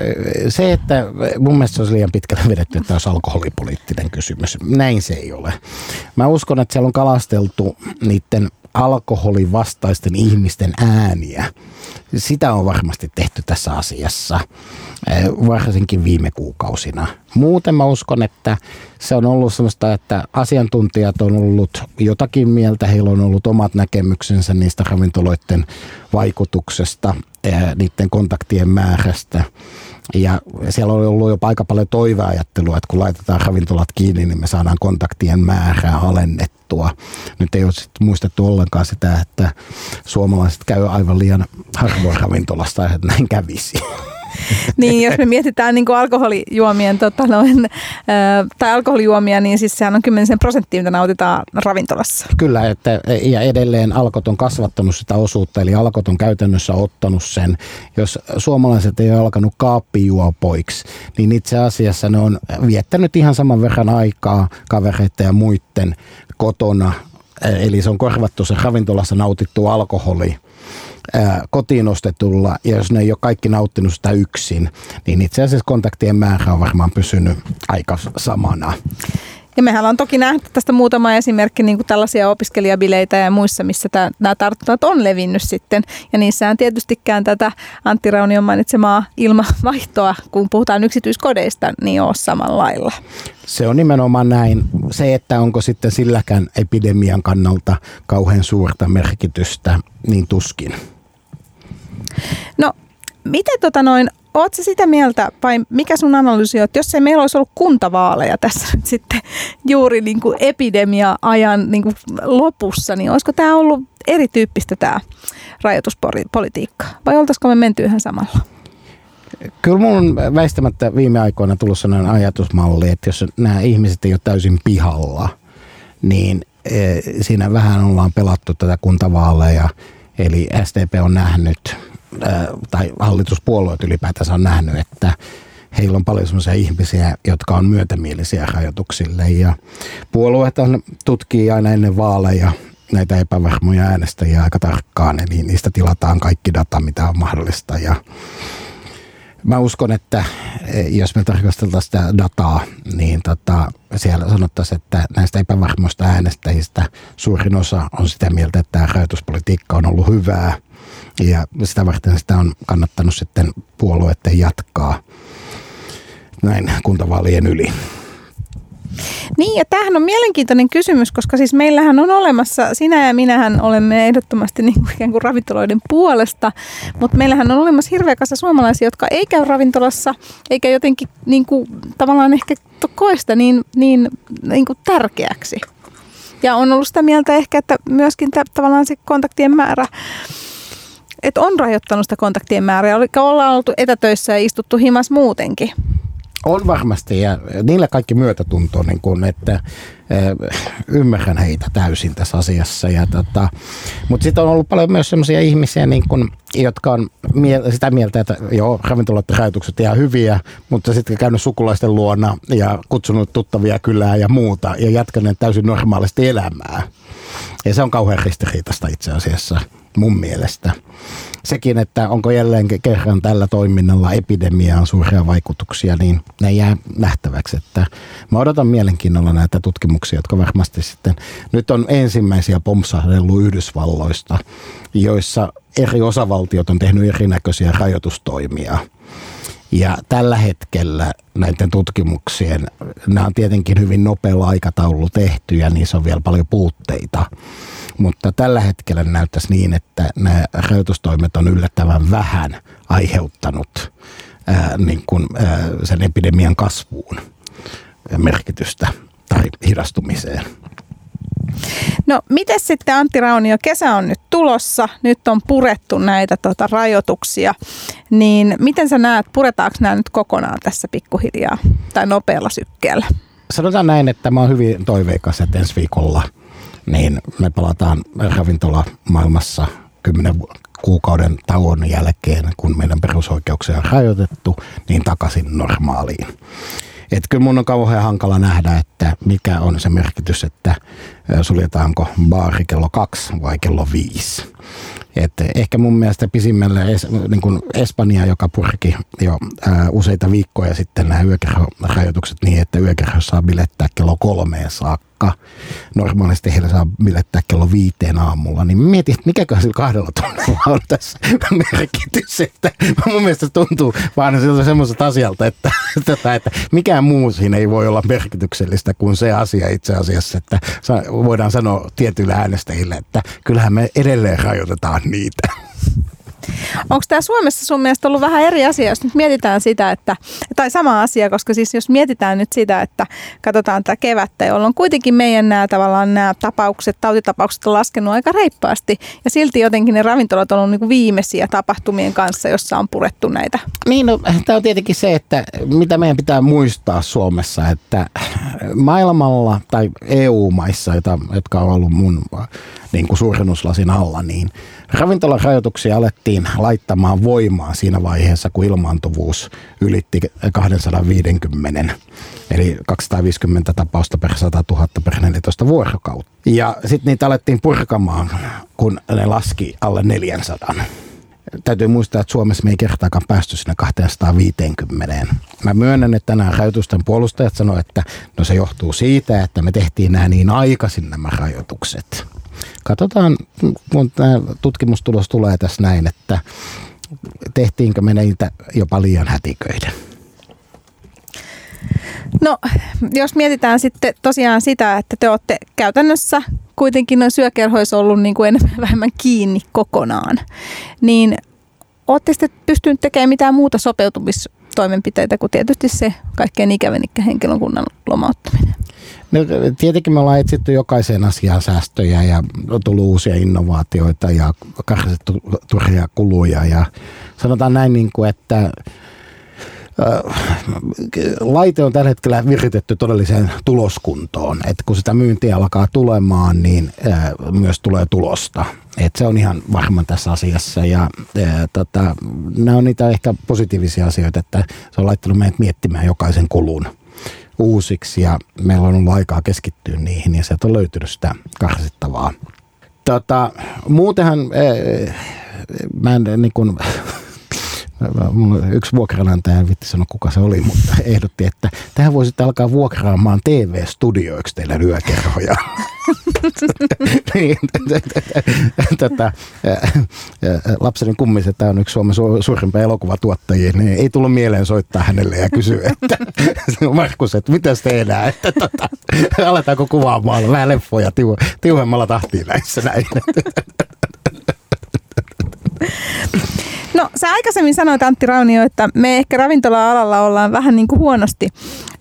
se, että mun mielestä se olisi liian pitkälle vedetty, että olisi alkoholipoliittinen kysymys. Näin se ei ole. Mä uskon, että siellä on kalasteltu niiden alkoholivastaisten ihmisten ääniä. Sitä on varmasti tehty tässä asiassa, eh, varsinkin viime kuukausina. Muuten mä uskon, että se on ollut sellaista, että asiantuntijat on ollut jotakin mieltä, heillä on ollut omat näkemyksensä niistä ravintoloiden vaikutuksesta, eh, niiden kontaktien määrästä – ja siellä on ollut jo aika paljon toiveajattelua, että kun laitetaan ravintolat kiinni, niin me saadaan kontaktien määrää alennettua. Nyt ei ole muistettu ollenkaan sitä, että suomalaiset käy aivan liian harvoin ravintolasta, että näin kävisi. niin, jos me mietitään niin alkoholijuomien tota noin, tai alkoholijuomia, niin siis sehän on 10 prosenttia, mitä nautitaan ravintolassa. Kyllä, että, ja edelleen alkot on kasvattanut sitä osuutta, eli alkot on käytännössä ottanut sen. Jos suomalaiset ei ole alkanut kaappijuopoiksi, niin itse asiassa ne on viettänyt ihan saman verran aikaa kavereiden ja muiden kotona, eli se on korvattu se ravintolassa nautittu alkoholi ää, kotiin ostetulla, ja jos ne ei ole kaikki nauttinut sitä yksin, niin itse asiassa kontaktien määrä on varmaan pysynyt aika samana. Ja mehän on toki nähty tästä muutama esimerkki niin kuin tällaisia opiskelijabileitä ja muissa, missä tämä, nämä tartunnat on levinnyt sitten. Ja niissähän tietystikään tätä Antti Raunion mainitsemaa ilmavaihtoa, kun puhutaan yksityiskodeista, niin ole samalla lailla. Se on nimenomaan näin. Se, että onko sitten silläkään epidemian kannalta kauhean suurta merkitystä, niin tuskin. No, miten tota noin, Oletko sitä mieltä, vai mikä sun analyysi on, että jos ei meillä olisi ollut kuntavaaleja tässä nyt sitten juuri niin kuin epidemia-ajan niin kuin lopussa, niin olisiko tämä ollut erityyppistä tämä rajoituspolitiikka? Vai oltaisiko me menty ihan samalla? Kyllä mun on väistämättä viime aikoina tullut sellainen ajatusmalli, että jos nämä ihmiset ei ole täysin pihalla, niin e, siinä vähän ollaan pelattu tätä kuntavaaleja. Eli SDP on nähnyt, tai hallituspuolueet ylipäätänsä on nähnyt, että heillä on paljon sellaisia ihmisiä, jotka on myötämielisiä rajoituksille. Ja puolueet on, tutkii aina ennen vaaleja näitä epävarmoja äänestäjiä aika tarkkaan, eli niistä tilataan kaikki data, mitä on mahdollista. Ja Mä uskon, että eh, jos me tarkasteltaisiin sitä dataa, niin tota, siellä sanottaisiin, että näistä epävarmoista äänestäjistä suurin osa on sitä mieltä, että tämä rajoituspolitiikka on ollut hyvää. Ja sitä varten sitä on kannattanut sitten puolueiden jatkaa näin kuntavaalien yli. Niin, ja tämähän on mielenkiintoinen kysymys, koska siis meillähän on olemassa, sinä ja minähän olemme ehdottomasti niin kuin ikään kuin ravintoloiden puolesta, mutta meillähän on olemassa hirveä kasa suomalaisia, jotka ei käy ravintolassa, eikä jotenkin niin kuin, tavallaan ehkä koe sitä niin, niin, niin kuin tärkeäksi. Ja on ollut sitä mieltä ehkä, että myöskin tavallaan se kontaktien määrä että on rajoittanut sitä kontaktien määrää, eli ollaan oltu etätöissä ja istuttu himas muutenkin. On varmasti ja niillä kaikki myötätunto, niin kun, että äh, ymmärrän heitä täysin tässä asiassa. Ja tota, mutta sitten on ollut paljon myös sellaisia ihmisiä, niin kun, jotka on mie- sitä mieltä, että joo, ravintolat rajoitukset ihan hyviä, mutta sitten käynyt sukulaisten luona ja kutsunut tuttavia kylää ja muuta ja jatkaneet täysin normaalisti elämää. Ja se on kauhean ristiriitasta itse asiassa mun mielestä sekin, että onko jälleen kerran tällä toiminnalla epidemiaan suuria vaikutuksia, niin ne jää nähtäväksi. Että mä odotan mielenkiinnolla näitä tutkimuksia, jotka varmasti sitten, nyt on ensimmäisiä pompsahdellut Yhdysvalloista, joissa eri osavaltiot on tehnyt erinäköisiä rajoitustoimia. Ja tällä hetkellä näiden tutkimuksien, nämä on tietenkin hyvin nopealla aikataululla tehty ja niissä on vielä paljon puutteita. Mutta tällä hetkellä näyttäisi niin, että nämä rajoitustoimet on yllättävän vähän aiheuttanut ää, niin kuin, ää, sen epidemian kasvuun merkitystä tai hidastumiseen. No miten sitten Antti Raunio, kesä on nyt tulossa, nyt on purettu näitä tota, rajoituksia, niin miten sä näet, puretaanko nämä nyt kokonaan tässä pikkuhiljaa tai nopealla sykkeellä? Sanotaan näin, että mä oon hyvin toiveikas, että ensi viikolla – niin me palataan ravintola maailmassa kymmenen kuukauden tauon jälkeen, kun meidän perusoikeuksia on rajoitettu, niin takaisin normaaliin. Et kyllä mun on kauhean hankala nähdä, että mikä on se merkitys, että suljetaanko baari kello kaksi vai kello viisi. Et ehkä mun mielestä pisimmälle niin kuin Espanja, joka purki jo ää, useita viikkoja sitten nämä yökerhorajoitukset niin, että yökerho saa bilettää kello kolmeen saakka. Normaalisti heillä saa bilettää kello viiteen aamulla. Niin mietin, että mikäköhän sillä kahdella tunnilla on tässä merkitys. Että mun mielestä tuntuu vaan siltä semmoiselta asialta, että, että, että mikään muu siinä ei voi olla merkityksellistä kuin se asia itse asiassa, että voidaan sanoa tietyille äänestäjille, että kyllähän me edelleen rajoitetaan niitä. Onko tämä Suomessa sun mielestä ollut vähän eri asia, jos nyt mietitään sitä, että, tai sama asia, koska siis jos mietitään nyt sitä, että katsotaan tätä kevättä, jolloin kuitenkin meidän nämä tavallaan nämä tapaukset, tautitapaukset on laskenut aika reippaasti, ja silti jotenkin ne ravintolat on ollut niin viimeisiä tapahtumien kanssa, jossa on purettu näitä. Niin, no, tämä on tietenkin se, että mitä meidän pitää muistaa Suomessa, että maailmalla tai EU-maissa, jotka on ollut mun niin kuin suurennuslasin alla, niin ravintolarajoituksia alettiin laittamaan voimaan siinä vaiheessa, kun ilmaantuvuus ylitti 250, eli 250 tapausta per 100 000 per 14 vuorokautta. Ja sitten niitä alettiin purkamaan, kun ne laski alle 400 täytyy muistaa, että Suomessa me ei kertaakaan päästy sinne 250. Mä myönnän, että nämä rajoitusten puolustajat sanoivat, että no se johtuu siitä, että me tehtiin nämä niin aikaisin nämä rajoitukset. Katsotaan, kun tämä tutkimustulos tulee tässä näin, että tehtiinkö me niitä jopa liian hätiköiden. No, jos mietitään sitten tosiaan sitä, että te olette käytännössä kuitenkin noin syökerhoissa ollut niin kuin enemmän vähemmän kiinni kokonaan, niin olette sitten pystynyt tekemään mitään muuta sopeutumistoimenpiteitä kuin tietysti se kaikkein ikävin henkilökunnan lomauttaminen? No, tietenkin me ollaan etsitty jokaiseen asiaan säästöjä ja on tullut uusia innovaatioita ja karsittu turhia kuluja ja sanotaan näin, niin kuin, että laite on tällä hetkellä viritetty todelliseen tuloskuntoon. Että kun sitä myyntiä alkaa tulemaan, niin myös tulee tulosta. Et se on ihan varma tässä asiassa ja tota, nämä on niitä ehkä positiivisia asioita, että se on laittanut meidät miettimään jokaisen kulun uusiksi ja meillä on ollut aikaa keskittyä niihin ja sieltä on löytynyt sitä karsittavaa. Tota, muutenhan mä en niin kuin, Yksi vuokranantaja, en vitti sanoa kuka se oli, mutta ehdotti, että tähän voisit alkaa vuokraamaan TV-studioiksi teillä yökerhoja. niin, tätä, lapseni kummis, että on yksi Suomen suurimpia elokuvatuottajia, niin ei tullut mieleen soittaa hänelle ja kysyä, että Markus, että mitä tehdään, että tota, aletaanko kuvaamaan vähän leffoja tiuhemmalla tahtiin näissä näin. No sä aikaisemmin sanoit Antti Raunio, että me ehkä ravintola-alalla ollaan vähän niin kuin huonosti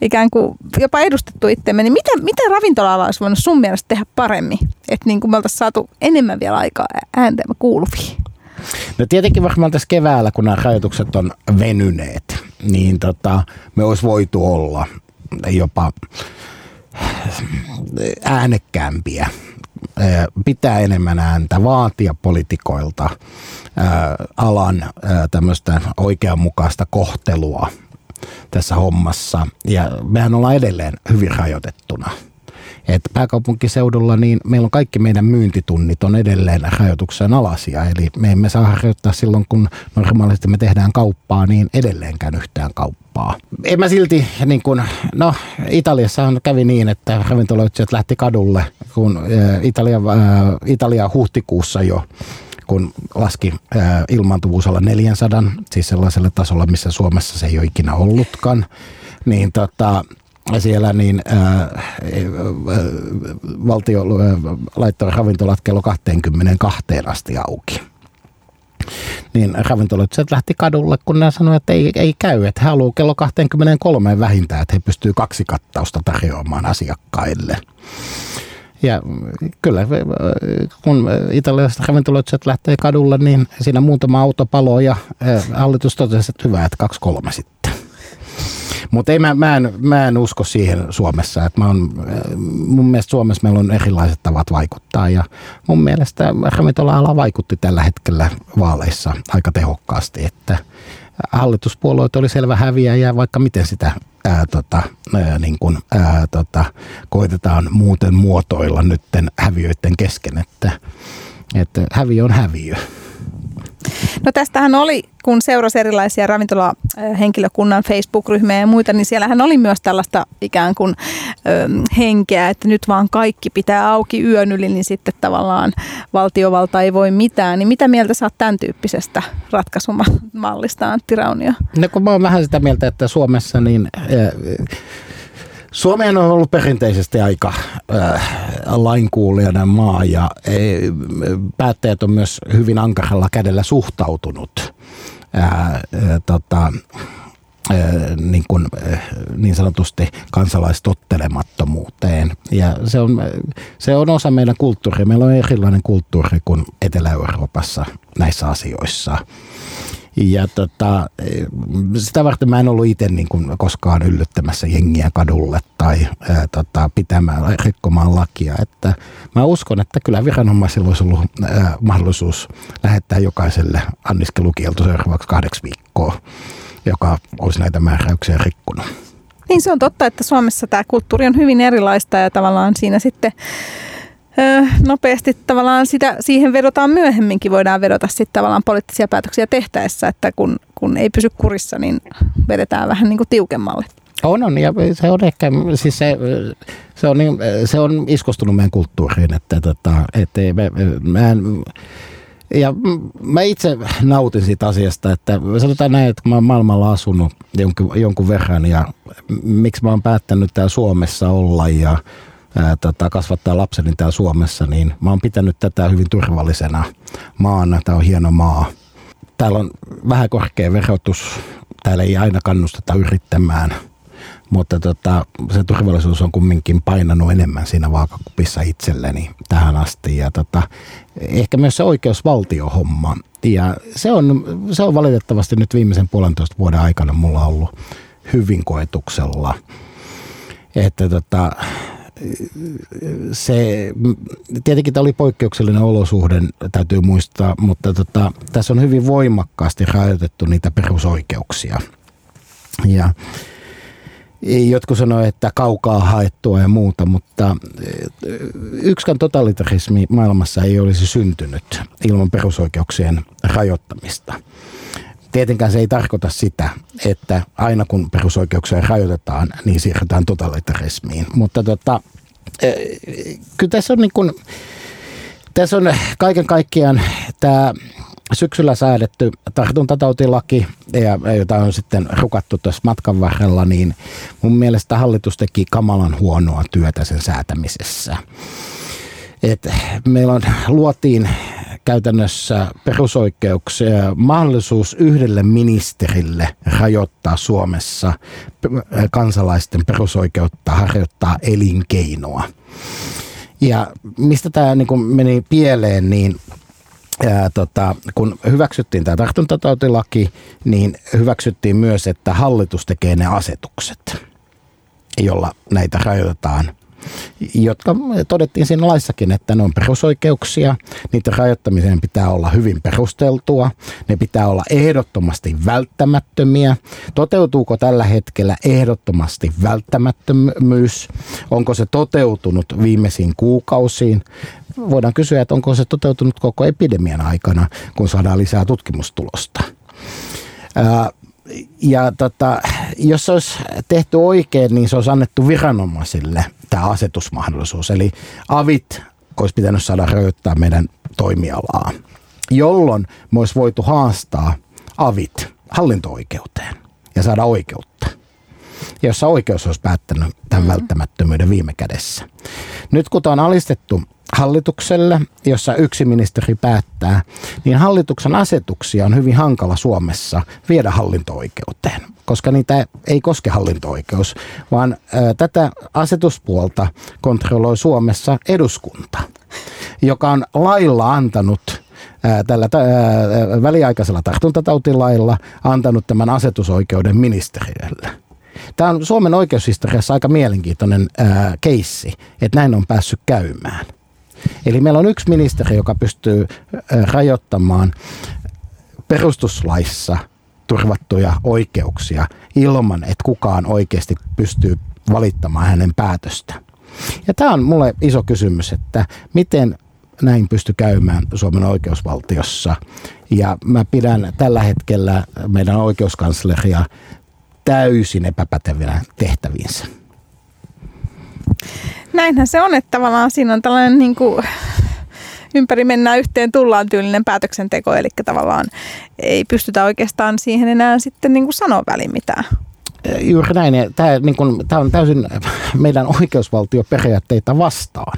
ikään kuin jopa edustettu itsemme. Niin mitä, mitä ravintola-ala olisi voinut sun mielestä tehdä paremmin? Että niin kuin me oltaisiin saatu enemmän vielä aikaa äänteemme kuuluviin. No tietenkin varmaan tässä keväällä, kun nämä rajoitukset on venyneet, niin tota, me olisi voitu olla jopa äänekkäämpiä pitää enemmän ääntä, vaatia politikoilta alan tämmöistä oikeanmukaista kohtelua tässä hommassa. Ja mehän ollaan edelleen hyvin rajoitettuna. Et pääkaupunkiseudulla niin meillä on kaikki meidän myyntitunnit on edelleen rajoituksen alasia. Eli me emme saa harjoittaa silloin, kun normaalisti me tehdään kauppaa, niin edelleenkään yhtään kauppaa. En mä silti, niin kun, no Italiassa kävi niin, että ravintoloitsijat lähti kadulle, kun Italia, Italia huhtikuussa jo kun laski ää, ilmaantuvuus olla 400, siis sellaiselle tasolla, missä Suomessa se ei ole ikinä ollutkaan, niin tota, siellä niin ää, valtio ää, laittoi ravintolat kello 22 asti auki. Niin ravintolat lähti kadulle, kun ne sanoivat, että ei, ei käy, että he haluaa kello 23 vähintään, että he pystyy kaksi kattausta tarjoamaan asiakkaille. Ja kyllä, kun italialaiset ravintoloitsijat lähtee kadulle, niin siinä muutama auto palo ja hallitus totesi, että hyvä, että kaksi kolme sitten. Mutta mä, mä, mä en usko siihen Suomessa. Että mä on, mun mielestä Suomessa meillä on erilaiset tavat vaikuttaa ja mun mielestä ravintola-ala vaikutti tällä hetkellä vaaleissa aika tehokkaasti, että hallituspuolueet oli selvä häviäjä, vaikka miten sitä ää, tota, ää, niin kun, ää, tota, koitetaan muuten muotoilla nytten häviöiden kesken, että, että häviö on häviö. No tästähän oli, kun seurasi erilaisia ravintolahenkilökunnan Facebook-ryhmiä ja muita, niin siellähän oli myös tällaista ikään kuin ö, henkeä, että nyt vaan kaikki pitää auki yön yli, niin sitten tavallaan valtiovalta ei voi mitään. Niin mitä mieltä saat tämän tyyppisestä ratkaisumallista, Antti Raunio? No kun mä oon vähän sitä mieltä, että Suomessa niin... Äh, Suomeen on ollut perinteisesti aika äh, lainkuulijainen maa ja äh, päättäjät on myös hyvin ankaralla kädellä suhtautunut äh, äh, tota, äh, niin, kuin, äh, niin sanotusti kansalaistottelemattomuuteen. Ja se on, se on osa meidän kulttuuria. Meillä on erilainen kulttuuri kuin Etelä-Euroopassa näissä asioissa. Ja tota, sitä varten mä en ollut itse niin kuin koskaan yllyttämässä jengiä kadulle tai ää, tota, pitämään, rikkomaan lakia. Että mä uskon, että kyllä viranomaisilla olisi ollut ää, mahdollisuus lähettää jokaiselle anniskelukielto seuraavaksi kahdeksi viikkoa, joka olisi näitä määräyksiä rikkunut. Niin se on totta, että Suomessa tämä kulttuuri on hyvin erilaista ja tavallaan siinä sitten nopeasti tavallaan sitä, siihen vedotaan myöhemminkin, voidaan vedota sitten tavallaan poliittisia päätöksiä tehtäessä, että kun, kun ei pysy kurissa, niin vedetään vähän niin kuin tiukemmalle. On, on, ja se on ehkä, siis se, se, on, niin, se on iskostunut meidän kulttuuriin, että, tota, että me, mä en, ja mä itse nautin siitä asiasta, että sanotaan näin, että kun mä oon maailmalla asunut jonkun, jonkun verran ja miksi mä oon päättänyt täällä Suomessa olla ja tota, kasvattaa lapseni täällä Suomessa, niin mä oon pitänyt tätä hyvin turvallisena maana. Tämä on hieno maa. Täällä on vähän korkea verotus. Täällä ei aina kannusteta yrittämään – mutta tota, se turvallisuus on kumminkin painanut enemmän siinä vaakakupissa itselleni tähän asti. Ja tota, ehkä myös se oikeusvaltiohomma. Ja se on, se on valitettavasti nyt viimeisen puolentoista vuoden aikana mulla ollut hyvin Että tota, se, tietenkin tämä oli poikkeuksellinen olosuhde, täytyy muistaa, mutta tota, tässä on hyvin voimakkaasti rajoitettu niitä perusoikeuksia. Ja Jotkut sanoivat, että kaukaa haettua ja muuta, mutta eh, yksikään totalitarismi maailmassa ei olisi syntynyt ilman perusoikeuksien rajoittamista. Tietenkään se ei tarkoita sitä, että aina kun perusoikeuksia rajoitetaan, niin siirrytään totalitarismiin. Mutta tota, eh, kyllä tässä on, niin kuin, tässä on kaiken kaikkiaan tämä syksyllä säädetty tartuntatautilaki, ja, jota on sitten rukattu tuossa matkan varrella, niin mun mielestä hallitus teki kamalan huonoa työtä sen säätämisessä. Et meillä on, luotiin käytännössä perusoikeuksia, mahdollisuus yhdelle ministerille rajoittaa Suomessa kansalaisten perusoikeutta harjoittaa elinkeinoa. Ja mistä tämä niin meni pieleen, niin ää, tota, kun hyväksyttiin tämä tartuntatautilaki, niin hyväksyttiin myös, että hallitus tekee ne asetukset, jolla näitä rajoitetaan jotka todettiin siinä laissakin, että ne on perusoikeuksia, niiden rajoittamiseen pitää olla hyvin perusteltua, ne pitää olla ehdottomasti välttämättömiä. Toteutuuko tällä hetkellä ehdottomasti välttämättömyys? Onko se toteutunut viimeisiin kuukausiin? Voidaan kysyä, että onko se toteutunut koko epidemian aikana, kun saadaan lisää tutkimustulosta ja tota, jos se olisi tehty oikein, niin se olisi annettu viranomaisille tämä asetusmahdollisuus. Eli avit olisi pitänyt saada rajoittaa meidän toimialaa, jolloin me olisi voitu haastaa avit hallinto-oikeuteen ja saada oikeutta jossa oikeus olisi päättänyt tämän mm. välttämättömyyden viime kädessä. Nyt kun tämä on alistettu hallitukselle, jossa yksi ministeri päättää, niin hallituksen asetuksia on hyvin hankala Suomessa viedä hallinto-oikeuteen, koska niitä ei koske hallinto-oikeus, vaan ä, tätä asetuspuolta kontrolloi Suomessa eduskunta, joka on lailla antanut tällä väliaikaisella tartuntatautilailla antanut tämän asetusoikeuden ministeriölle. Tämä on Suomen oikeushistoriassa aika mielenkiintoinen keissi, että näin on päässyt käymään. Eli meillä on yksi ministeri, joka pystyy rajoittamaan perustuslaissa turvattuja oikeuksia ilman, että kukaan oikeasti pystyy valittamaan hänen päätöstä. Ja tämä on mulle iso kysymys, että miten näin pysty käymään Suomen oikeusvaltiossa. Ja mä pidän tällä hetkellä meidän oikeuskansleria täysin epäpätevänä tehtäviinsä. Näinhän se on, että tavallaan siinä on tällainen niin kuin ympäri mennään yhteen tullaan tyylinen päätöksenteko, eli tavallaan ei pystytä oikeastaan siihen enää sitten niin kuin sanoa väliin mitään. Juuri näin, ja tämä, niin kuin, tämä on täysin meidän oikeusvaltioperiaatteita vastaan.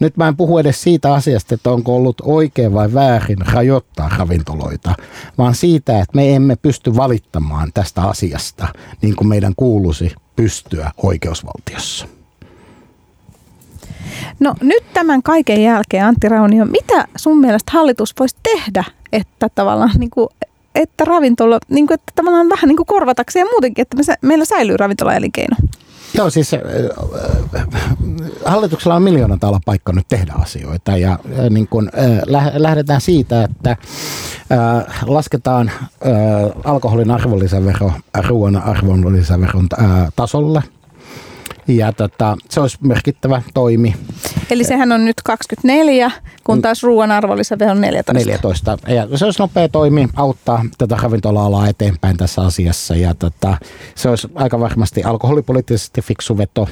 Nyt mä en puhu edes siitä asiasta, että onko ollut oikein vai väärin rajoittaa ravintoloita, vaan siitä, että me emme pysty valittamaan tästä asiasta niin kuin meidän kuuluisi pystyä oikeusvaltiossa. No nyt tämän kaiken jälkeen, Antti Raunio, mitä sun mielestä hallitus voisi tehdä, että tavallaan niin kuin, että ravintola, niin kuin, että tavallaan vähän niin kuin korvatakseen muutenkin, että me, meillä säilyy ravintolaelinkeino? Joo, siis äh, hallituksella on miljoona täällä paikka nyt tehdä asioita ja äh, niin kun, äh, lähdetään siitä, että äh, lasketaan äh, alkoholin arvonlisävero ruoan arvonlisäveron äh, tasolle Ja tota, se olisi merkittävä toimi. Eli sehän on nyt 24, kun taas ruoan arvonlisävero on 14. 14. Ja se olisi nopea toimi auttaa tätä ravintola-alaa eteenpäin tässä asiassa. Ja tota, se olisi aika varmasti alkoholipoliittisesti fiksu veto.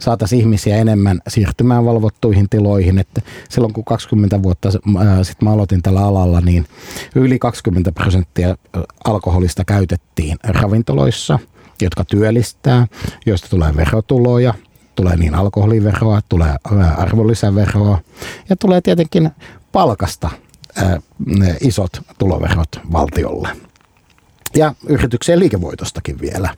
Saataisiin ihmisiä enemmän siirtymään valvottuihin tiloihin. Että silloin kun 20 vuotta sitten mä aloitin tällä alalla, niin yli 20 prosenttia alkoholista käytettiin ravintoloissa – jotka työllistää, joista tulee verotuloja, tulee niin alkoholiveroa, tulee arvonlisäveroa ja tulee tietenkin palkasta ää, isot tuloverot valtiolle. Ja yrityksen liikevoitostakin vielä.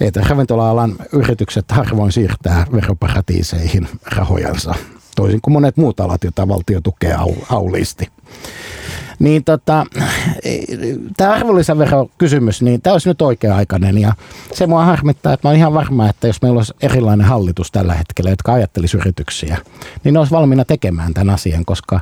Että ravintola-alan yritykset harvoin siirtää veroparatiiseihin rahojansa, toisin kuin monet muut alat, joita valtio tukee auliisti. Niin tota, tämä arvonlisäverokysymys, niin tämä olisi nyt oikea-aikainen ja se mua harmittaa, että mä oon ihan varma, että jos meillä olisi erilainen hallitus tällä hetkellä, jotka ajattelisi yrityksiä, niin ne olisi valmiina tekemään tämän asian, koska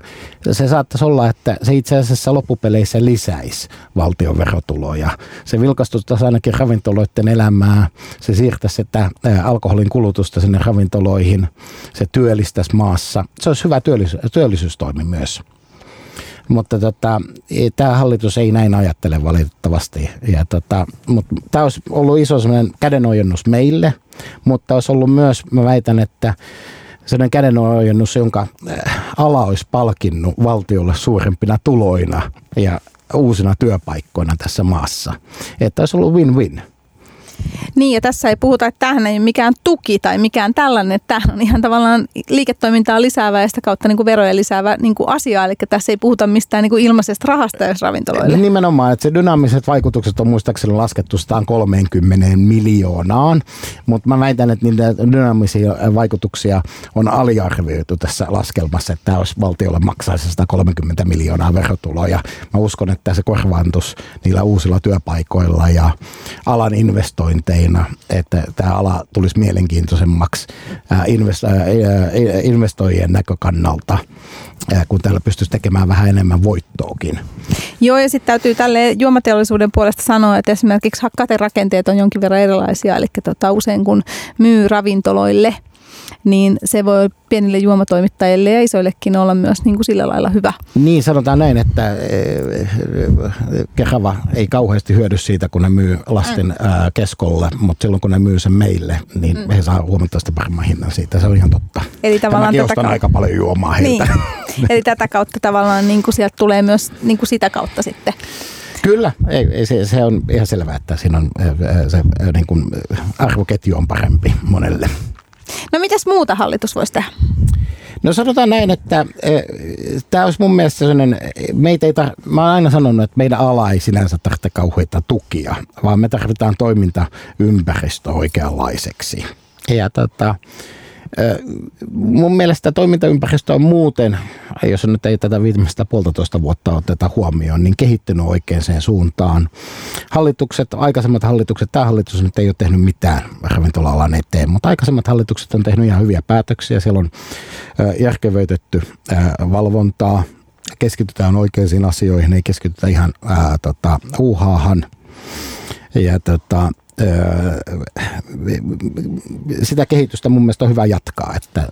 se saattaisi olla, että se itse asiassa loppupeleissä lisäisi valtion verotuloja. Se vilkastustaisi ainakin ravintoloiden elämää, se siirtäisi sitä alkoholin kulutusta sinne ravintoloihin, se työllistäisi maassa. Se olisi hyvä työllisyys, työllisyystoimi myös. Mutta tota, tämä hallitus ei näin ajattele valitettavasti. Ja tota, mutta tämä olisi ollut iso kädenojennus meille, mutta olisi ollut myös, mä väitän, että sellainen kädenojennus, jonka äh, ala olisi palkinnut valtiolle suurempina tuloina ja uusina työpaikkoina tässä maassa. Että olisi ollut win-win. Niin ja tässä ei puhuta, että tähän ei ole mikään tuki tai mikään tällainen, että tämähän on ihan tavallaan liiketoimintaa lisäävä ja sitä kautta niin kuin veroja lisäävä niin kuin asia, eli tässä ei puhuta mistään niin kuin ilmaisesta rahasta jos ravintoloille. Nimenomaan, että se dynaamiset vaikutukset on muistaakseni laskettu 130 miljoonaan, mutta mä väitän, että niitä dynaamisia vaikutuksia on aliarvioitu tässä laskelmassa, että tämä olisi valtiolle maksaisi 130 miljoonaa verotuloja. Mä uskon, että se korvaantus niillä uusilla työpaikoilla ja alan investointeilla investointeina, että tämä ala tulisi mielenkiintoisemmaksi investoijien näkökannalta kun täällä pystyisi tekemään vähän enemmän voittoakin. Joo, ja sitten täytyy tälle juomateollisuuden puolesta sanoa, että esimerkiksi kaaterakenteet on jonkin verran erilaisia, eli tota, usein kun myy ravintoloille – niin se voi pienille juomatoimittajille ja isoillekin olla myös niin kuin sillä lailla hyvä. Niin, sanotaan näin, että eh, Kehava ei kauheasti hyödy siitä, kun ne myy lasten mm. keskolle, mutta silloin kun ne myy sen meille, niin mm. he saa huomattavasti paremman hinnan siitä. Se on ihan totta. Eli tavallaan tätä kautta... aika paljon juomaa heiltä. Niin. Eli tätä kautta tavallaan niin kuin sieltä tulee myös niin kuin sitä kautta sitten Kyllä, ei, se, se on ihan selvää, että siinä on se niin kuin arvoketju on parempi monelle. No mitäs muuta hallitus voisi tehdä? No sanotaan näin, että e, tämä olisi mun mielestä sellainen, meitä ei tar- mä oon aina sanonut, että meidän ala ei sinänsä tarvitse kauheita tukia, vaan me tarvitaan toimintaympäristö oikeanlaiseksi. Ja tota, Mun mielestä toimintaympäristö on muuten, jos nyt ei tätä viimeistä puolitoista vuotta oteta huomioon, niin kehittynyt oikein sen suuntaan. Hallitukset, aikaisemmat hallitukset, tämä hallitus nyt ei ole tehnyt mitään ravintola-alan eteen, mutta aikaisemmat hallitukset on tehnyt ihan hyviä päätöksiä. Siellä on järkevöitetty valvontaa, keskitytään oikeisiin asioihin, ei keskitytä ihan ää, tota, uhaahan. Ja tota, sitä kehitystä mun mielestä on hyvä jatkaa. Että,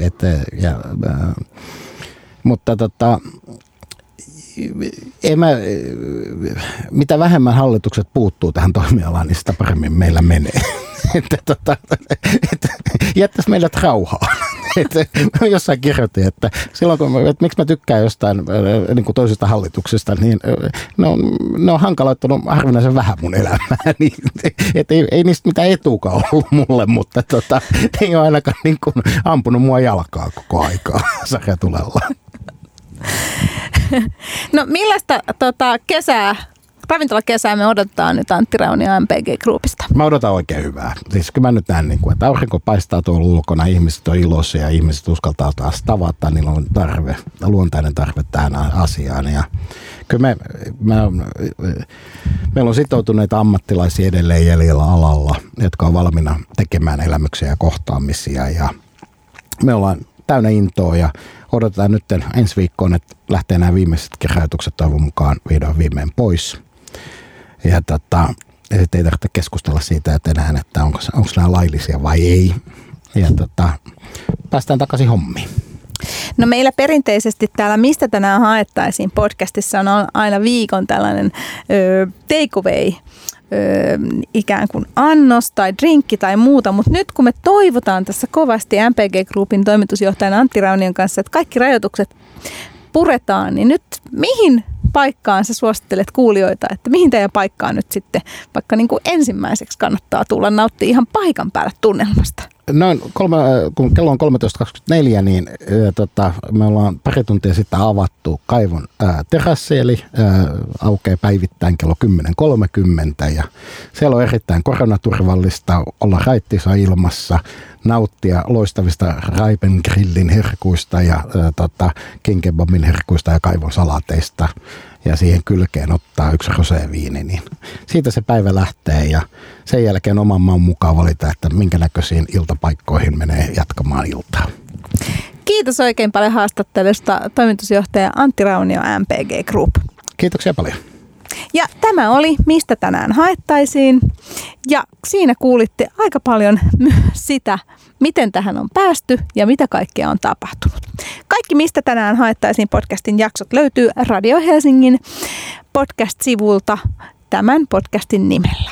että, ja, mutta tota, ei mä, mitä vähemmän hallitukset puuttuu tähän toimialaan, niin sitä paremmin meillä menee. että, tota, että jättäisi meidät rauhaa. että jossain kirjoitin, että silloin kun, että miksi mä tykkään jostain äh, niin kuin toisesta hallituksesta, niin äh, ne on, ne on hankaloittanut harvinaisen vähän mun elämää. niin, että ei, ei niistä mitään etuukaan ollut mulle, mutta tota, ei ole ainakaan niin kuin ampunut mua jalkaa koko aikaa sarjatulella. No millaista tota, kesää ravintolakesää me odotetaan nyt Antti Raunia MPG Groupista? Mä odotan oikein hyvää. Siis kyllä mä nyt näen, niin kuin, että aurinko paistaa tuolla ulkona, ihmiset on iloisia ja ihmiset uskaltaa taas tavata, niillä on tarve, luontainen tarve tähän asiaan. Ja kyllä me, me, meillä on sitoutuneita ammattilaisia edelleen jäljellä alalla, jotka on valmiina tekemään elämyksiä ja kohtaamisia ja me ollaan täynnä intoa ja odotetaan nyt ensi viikkoon, että lähtee nämä viimeiset keräytykset toivon mukaan vihdoin viimein pois. Ja tota, ei tarvitse keskustella siitä että enää, että onko, onko nämä laillisia vai ei. Ja tota, päästään takaisin hommiin. No meillä perinteisesti täällä Mistä tänään haettaisiin podcastissa on aina viikon tällainen takeaway ikään kuin annos tai drinkki tai muuta, mutta nyt kun me toivotaan tässä kovasti MPG Groupin toimitusjohtajan Antti Raunion kanssa, että kaikki rajoitukset puretaan, niin nyt mihin paikkaan sä suosittelet kuulijoita, että mihin teidän paikkaan nyt sitten vaikka niin kuin ensimmäiseksi kannattaa tulla nauttia ihan paikan päällä tunnelmasta? noin kolme, kun kello on 13.24, niin ää, tota, me ollaan pari tuntia sitten avattu kaivon ää, terassi, eli ää, aukeaa päivittäin kello 10.30 ja siellä on erittäin koronaturvallista olla raittisa ilmassa, nauttia loistavista Raipen grillin herkuista ja ää, tota, King Kebabin herkuista ja kaivon salateista ja siihen kylkeen ottaa yksi roseviini, niin siitä se päivä lähtee ja sen jälkeen oman maan mukaan valita, että minkä näköisiin iltapaikkoihin menee jatkamaan iltaa. Kiitos oikein paljon haastattelusta toimitusjohtaja Antti Raunio MPG Group. Kiitoksia paljon. Ja tämä oli Mistä tänään haettaisiin. Ja siinä kuulitte aika paljon myös sitä, miten tähän on päästy ja mitä kaikkea on tapahtunut. Kaikki Mistä tänään haettaisiin podcastin jaksot löytyy Radio Helsingin podcast-sivulta tämän podcastin nimellä.